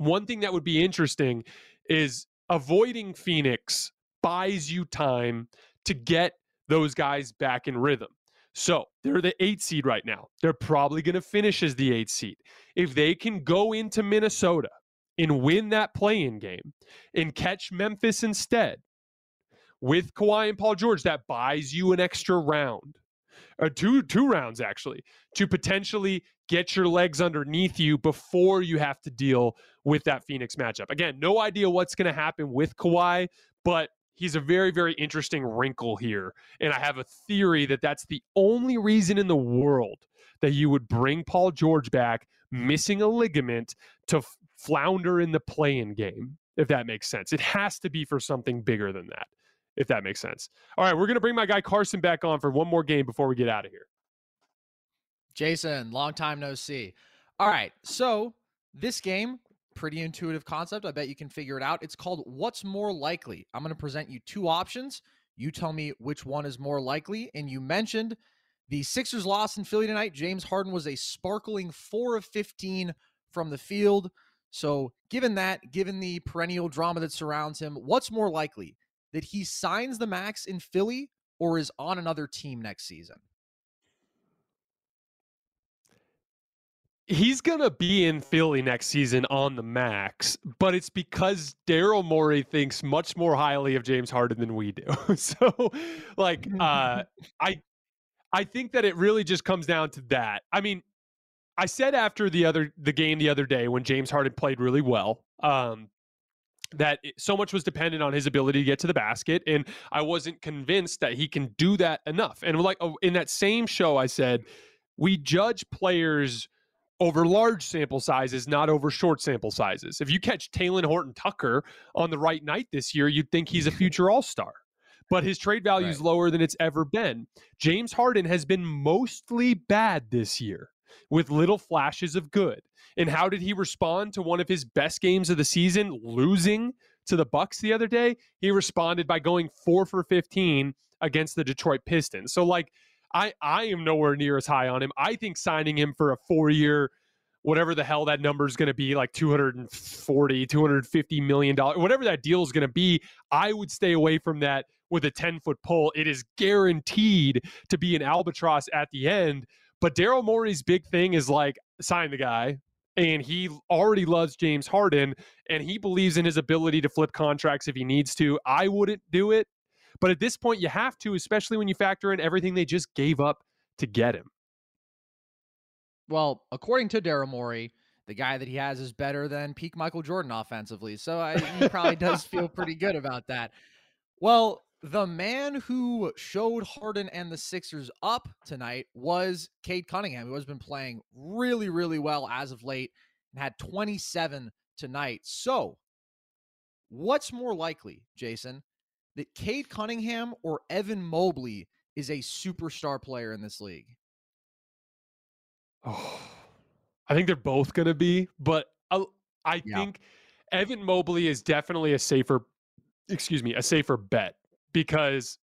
One thing that would be interesting is avoiding Phoenix buys you time to get those guys back in rhythm. So they're the eight seed right now. They're probably going to finish as the eight seed. If they can go into Minnesota and win that play in game and catch Memphis instead with Kawhi and Paul George, that buys you an extra round or two two rounds actually to potentially get your legs underneath you before you have to deal with that Phoenix matchup. Again, no idea what's going to happen with Kawhi, but he's a very very interesting wrinkle here and I have a theory that that's the only reason in the world that you would bring Paul George back missing a ligament to f- flounder in the play-in game if that makes sense. It has to be for something bigger than that if that makes sense. All right, we're going to bring my guy Carson back on for one more game before we get out of here. Jason, long time no see. All right, so this game, pretty intuitive concept. I bet you can figure it out. It's called What's More Likely. I'm going to present you two options. You tell me which one is more likely. And you mentioned the Sixers lost in Philly tonight. James Harden was a sparkling 4 of 15 from the field. So, given that, given the perennial drama that surrounds him, what's more likely? that he signs the max in Philly or is on another team next season? He's going to be in Philly next season on the max, but it's because Daryl Morey thinks much more highly of James Harden than we do. so, like, uh, I, I think that it really just comes down to that. I mean, I said after the other the game the other day when James Harden played really well, um, that so much was dependent on his ability to get to the basket and i wasn't convinced that he can do that enough and like oh, in that same show i said we judge players over large sample sizes not over short sample sizes if you catch Talen Horton Tucker on the right night this year you'd think he's a future all-star but his trade value is right. lower than it's ever been james harden has been mostly bad this year with little flashes of good and how did he respond to one of his best games of the season, losing to the Bucks the other day? He responded by going 4 for 15 against the Detroit Pistons. So like I I am nowhere near as high on him. I think signing him for a 4-year whatever the hell that number is going to be like 240 250 million dollars whatever that deal is going to be i would stay away from that with a 10 foot pole it is guaranteed to be an albatross at the end but daryl morey's big thing is like sign the guy and he already loves James Harden and he believes in his ability to flip contracts if he needs to. I wouldn't do it, but at this point you have to, especially when you factor in everything they just gave up to get him. Well, according to Daryl Morey, the guy that he has is better than peak Michael Jordan offensively. So I, he probably does feel pretty good about that. Well, the man who showed Harden and the Sixers up tonight was Cade Cunningham, who has been playing really, really well as of late and had 27 tonight. So, what's more likely, Jason, that Cade Cunningham or Evan Mobley is a superstar player in this league? Oh, I think they're both going to be, but I, I yeah. think Evan Mobley is definitely a safer, excuse me, a safer bet because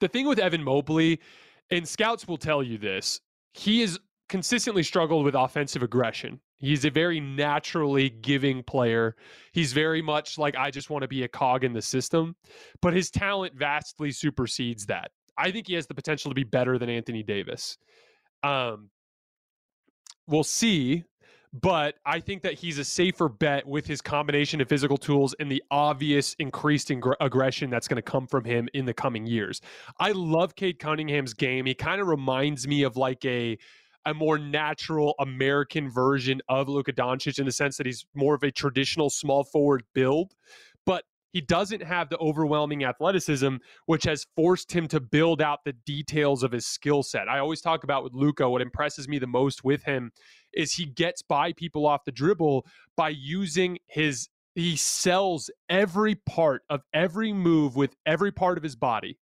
the thing with Evan Mobley, and scouts will tell you this, he is consistently struggled with offensive aggression. He's a very naturally giving player. He's very much like, I just want to be a cog in the system, but his talent vastly supersedes that. I think he has the potential to be better than Anthony Davis. Um, we'll see, but I think that he's a safer bet with his combination of physical tools and the obvious increased ing- aggression that's going to come from him in the coming years. I love Cade Cunningham's game. He kind of reminds me of like a a more natural American version of Luka Doncic in the sense that he's more of a traditional small forward build, but he doesn't have the overwhelming athleticism, which has forced him to build out the details of his skill set. I always talk about with Luka, what impresses me the most with him is he gets by people off the dribble by using his he sells every part of every move with every part of his body.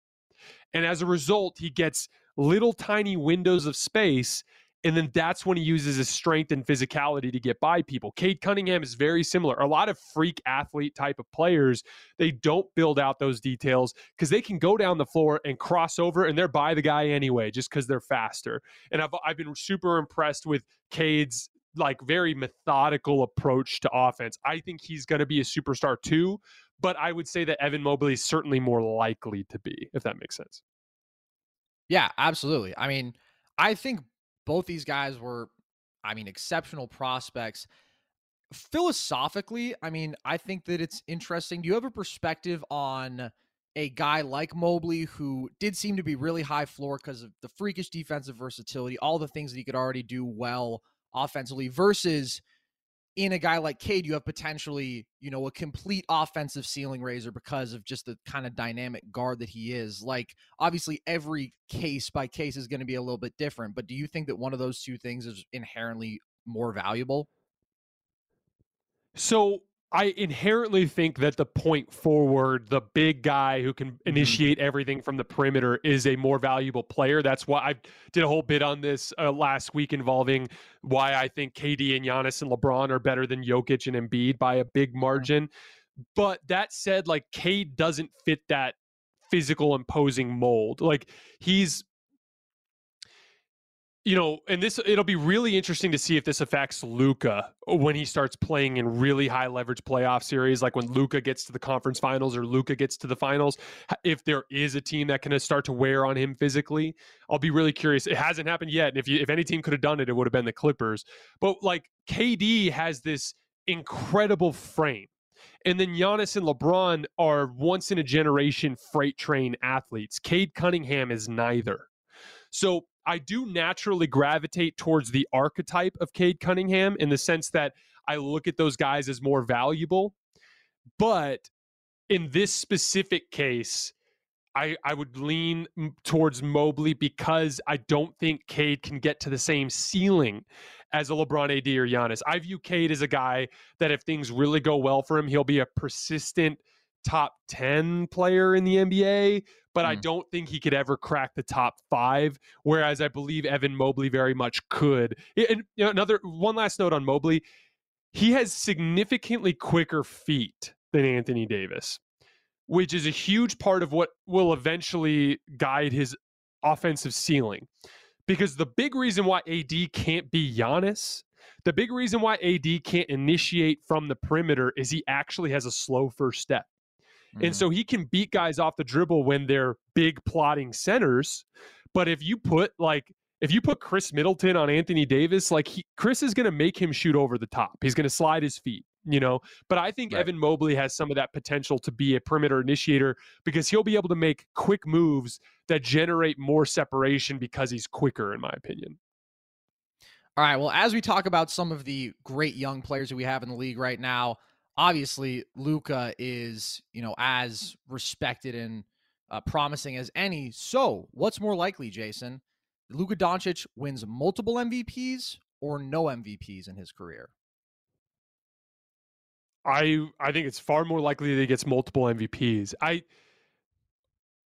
And as a result, he gets little tiny windows of space and then that's when he uses his strength and physicality to get by people. Cade Cunningham is very similar. A lot of freak athlete type of players, they don't build out those details because they can go down the floor and cross over and they're by the guy anyway, just because they're faster. And I've, I've been super impressed with Cade's like very methodical approach to offense. I think he's going to be a superstar too, but I would say that Evan Mobley is certainly more likely to be, if that makes sense. Yeah, absolutely. I mean, I think both these guys were, I mean, exceptional prospects. Philosophically, I mean, I think that it's interesting. Do you have a perspective on a guy like Mobley who did seem to be really high floor because of the freakish defensive versatility, all the things that he could already do well offensively, versus in a guy like Cade, you have potentially, you know, a complete offensive ceiling raiser because of just the kind of dynamic guard that he is. Like, obviously, every case by case is going to be a little bit different, but do you think that one of those two things is inherently more valuable? So I inherently think that the point forward, the big guy who can mm-hmm. initiate mm-hmm. everything from the perimeter, is a more valuable player. That's why I did a whole bit on this uh, last week involving why I think KD and Giannis and LeBron are better than Jokic and Embiid by a big margin. But that said, like Cade doesn't fit that physical imposing mold. Like he's you know, and this it'll be really interesting to see if this affects Luka when he starts playing in really high leverage playoff series, like when Luka gets to the conference finals or Luka gets to the finals. If there is a team that can uh, start to wear on him physically, I'll be really curious. It hasn't happened yet, and if you if any team could have done it, it would have been the Clippers. But like KD has this incredible frame. And then Giannis and LeBron are once in a generation freight train athletes. Cade Cunningham is neither. So I do naturally gravitate towards the archetype of Cade Cunningham in the sense that I look at those guys as more valuable. But in this specific case, I, I would lean towards Mobley because I don't think Cade can get to the same ceiling as a LeBron AD or Giannis. I view Cade as a guy that if things really go well for him, he'll be a persistent top 10 player in the NBA, but mm. I don't think he could ever crack the top five. Whereas I believe Evan Mobley very much could. And you know, another one last note on Mobley, he has significantly quicker feet than Anthony Davis, which is a huge part of what will eventually guide his offensive ceiling. Because the big reason why AD can't be Giannis, the big reason why AD can't initiate from the perimeter is he actually has a slow first step. Mm-hmm. And so he can beat guys off the dribble when they're big plotting centers. But if you put like if you put Khris Middleton on Anthony Davis, like he, Khris is going to make him shoot over the top. He's going to slide his feet, you know. But I think right. Evan Mobley has some of that potential to be a perimeter initiator because he'll be able to make quick moves that generate more separation because he's quicker, in my opinion. All right. Well, as we talk about some of the great young players that we have in the league right now, obviously Luka is, you know, as respected and uh, promising as any. So, what's more likely, Jason? Luka Doncic wins multiple MVPs or no MVPs in his career? I I think it's far more likely that he gets multiple MVPs. I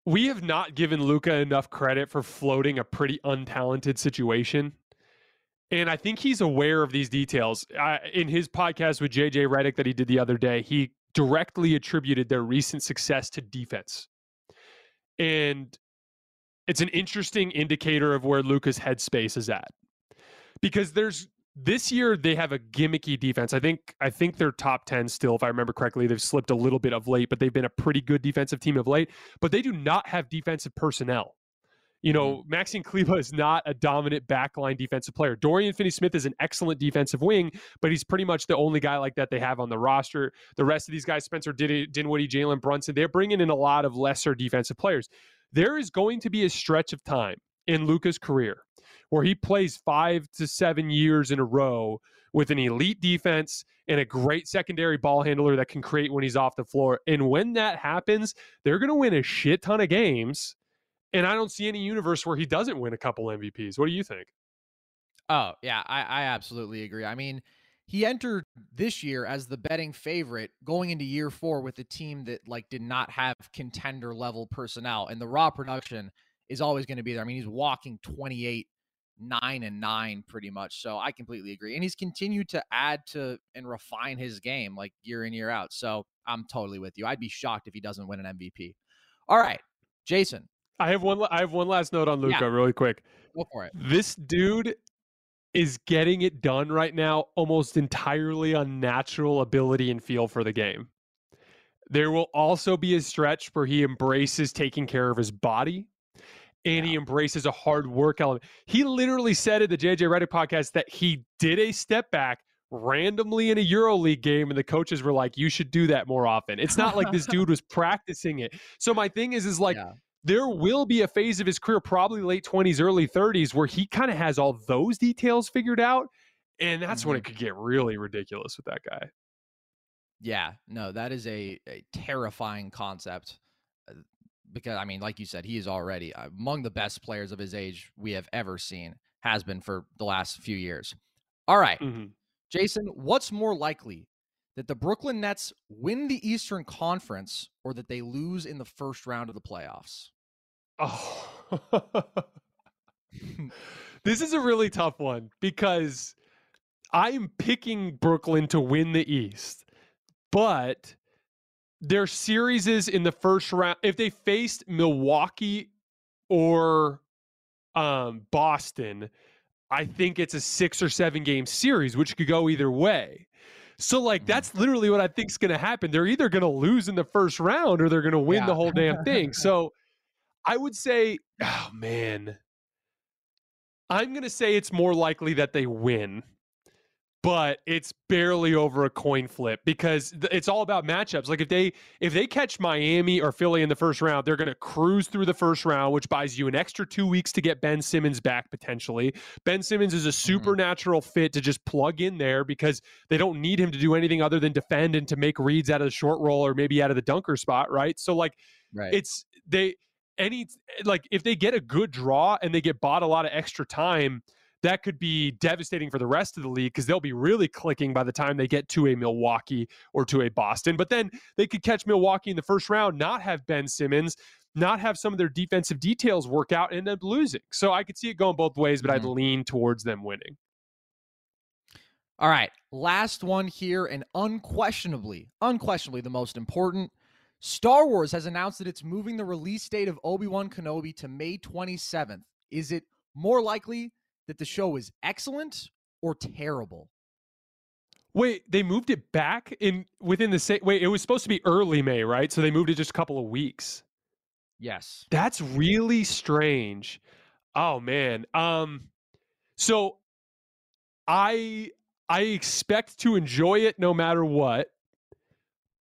we have not given Luka enough credit for floating a pretty untalented situation. And I think he's aware of these details. In his podcast with JJ Redick that he did the other day, he directly attributed their recent success to defense. And it's an interesting indicator of where Luka's headspace is at. because there's this year they have a gimmicky defense. I think I think they're top 10 still if I remember correctly. They've slipped a little bit of late, but they've been a pretty good defensive team of late, but they do not have defensive personnel. You know, mm-hmm. Maxime Kleber is not a dominant backline defensive player. Dorian Finney Smith is an excellent defensive wing, but he's pretty much the only guy like that they have on the roster. The rest of these guys, Spencer Dinwiddie, Jalen Brunson, they're bringing in a lot of lesser defensive players. There is going to be a stretch of time in Luka's career where he plays five to seven years in a row with an elite defense and a great secondary ball handler that can create when he's off the floor. And when that happens, they're going to win a shit ton of games and I don't see any universe where he doesn't win a couple MVPs. What do you think? Oh, yeah, I, I absolutely agree. I mean, he entered this year as the betting favorite going into year four with a team that like did not have contender level personnel and the raw production is always going to be there. I mean, he's walking 28 9 and 9 pretty much. So I completely agree. And he's continued to add to and refine his game like year in year out. So I'm totally with you. I'd be shocked if he doesn't win an MVP. All right. Jason, I have one. I have one last note on Luka, yeah. really quick. Go for it. This dude is getting it done right now, almost entirely on natural ability and feel for the game. There will also be a stretch where he embraces taking care of his body and yeah. he embraces a hard work element. He literally said in the JJ Redick podcast that he did a step back randomly in a EuroLeague game and the coaches were like, you should do that more often. It's not like this dude was practicing it. So my thing is, is like, yeah there will be a phase of his career, probably late 20s, early 30s, where he kind of has all those details figured out. And that's mm-hmm. when it could get really ridiculous with that guy. Yeah, no, that is a, a terrifying concept. Uh, because, I mean, like you said, he is already uh, among the best players of his age we have ever seen, has been for the last few years. All right. mm-hmm. Jason, what's more likely that the Brooklyn Nets win the Eastern Conference or that they lose in the first round of the playoffs? Oh. this is a really tough one because I'm picking Brooklyn to win the East. But their series is in the first round. If they faced Milwaukee or um, Boston, I think it's a six or seven game series, which could go either way. So like mm. that's literally what I think is going to happen. They're either going to lose in the first round or they're going to win yeah. the whole damn thing. So I would say, oh man, I'm going to say it's more likely that they win but it's barely over a coin flip because it's all about matchups. Like if they if they catch Miami or Philly in the first round, they're going to cruise through the first round, which buys you an extra 2 weeks to get Ben Simmons back potentially. Ben Simmons is a mm-hmm. supernatural mm-hmm. fit to just plug in there because they don't need him to do anything other than defend and to make reads out of the short roll or maybe out of the dunker spot, right? So like right. it's they any like if they get a good draw and they get bought a lot of extra time, that could be devastating for the rest of the league because they'll be really clicking by the time they get to a Milwaukee or to a Boston. But then they could catch Milwaukee in the first round, not have Ben Simmons, not have some of their defensive details work out, and end up losing. So I could see it going both ways, but mm-hmm. I'd lean towards them winning. All right, last one here, and unquestionably, unquestionably the most important. Star Wars has announced that it's moving the release date of Obi Wan Kenobi to May 27th. Is it more likely that the show is excellent or terrible. Wait, they moved it back in within the same. Wait, it was supposed to be early May, right? So they moved it just a couple of weeks. Yes, that's really strange. Oh man. Um, so I I expect to enjoy it no matter what.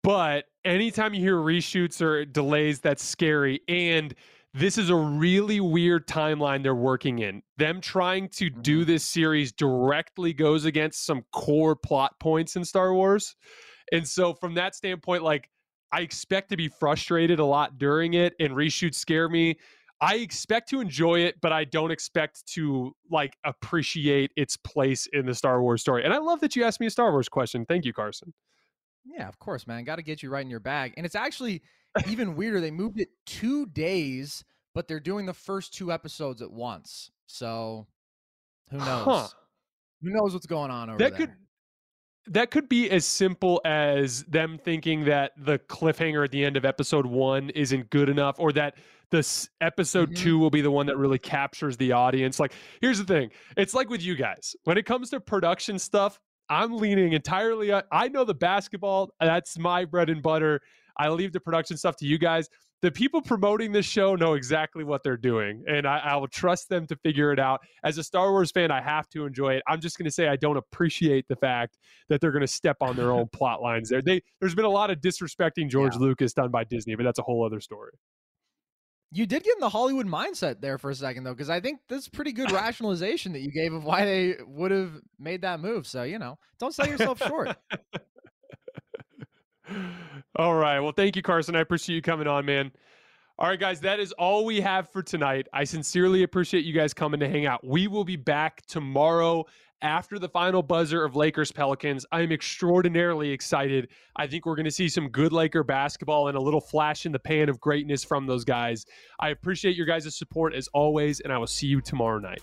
But anytime you hear reshoots or delays, that's scary. And this is a really weird timeline they're working in. Them trying to do mm-hmm. this series directly goes against some core plot points in Star Wars. And so, from that standpoint, like, I expect to be frustrated a lot during it, and reshoots scare me. I expect to enjoy it, but I don't expect to like appreciate its place in the Star Wars story. And I love that you asked me a Star Wars question. Thank you, Carson. Yeah, of course, man. Got to get you right in your bag. And it's actually even weirder. They moved it two days, but they're doing the first two episodes at once. So who knows? Huh. Who knows what's going on over that there? Could, that could be as simple as them thinking that the cliffhanger at the end of episode one isn't good enough, or that this episode Mm-hmm. two will be the one that really captures the audience. Like, here's the thing: it's like with you guys when it comes to production stuff. I'm leaning entirely. on- I know the basketball. That's my bread and butter. I leave the production stuff to you guys. The people promoting this show know exactly what they're doing, and I, I will trust them to figure it out. As a Star Wars fan, I have to enjoy it. I'm just going to say I don't appreciate the fact that they're going to step on their own plot lines there. They, there's been a lot of disrespecting George Lucas done by Disney, but that's a whole other story. You did get in the Hollywood mindset there for a second, though, because I think this is pretty good rationalization that you gave of why they would have made that move. So, you know, don't sell yourself short. All right. Well, thank you, Carson. I appreciate you coming on, man. All right, guys, that is all we have for tonight. I sincerely appreciate you guys coming to hang out. We will be back tomorrow after the final buzzer of Lakers Pelicans. I am extraordinarily excited. I think we're going to see some good Laker basketball and a little flash in the pan of greatness from those guys. I appreciate your guys' support as always, and I will see you tomorrow night.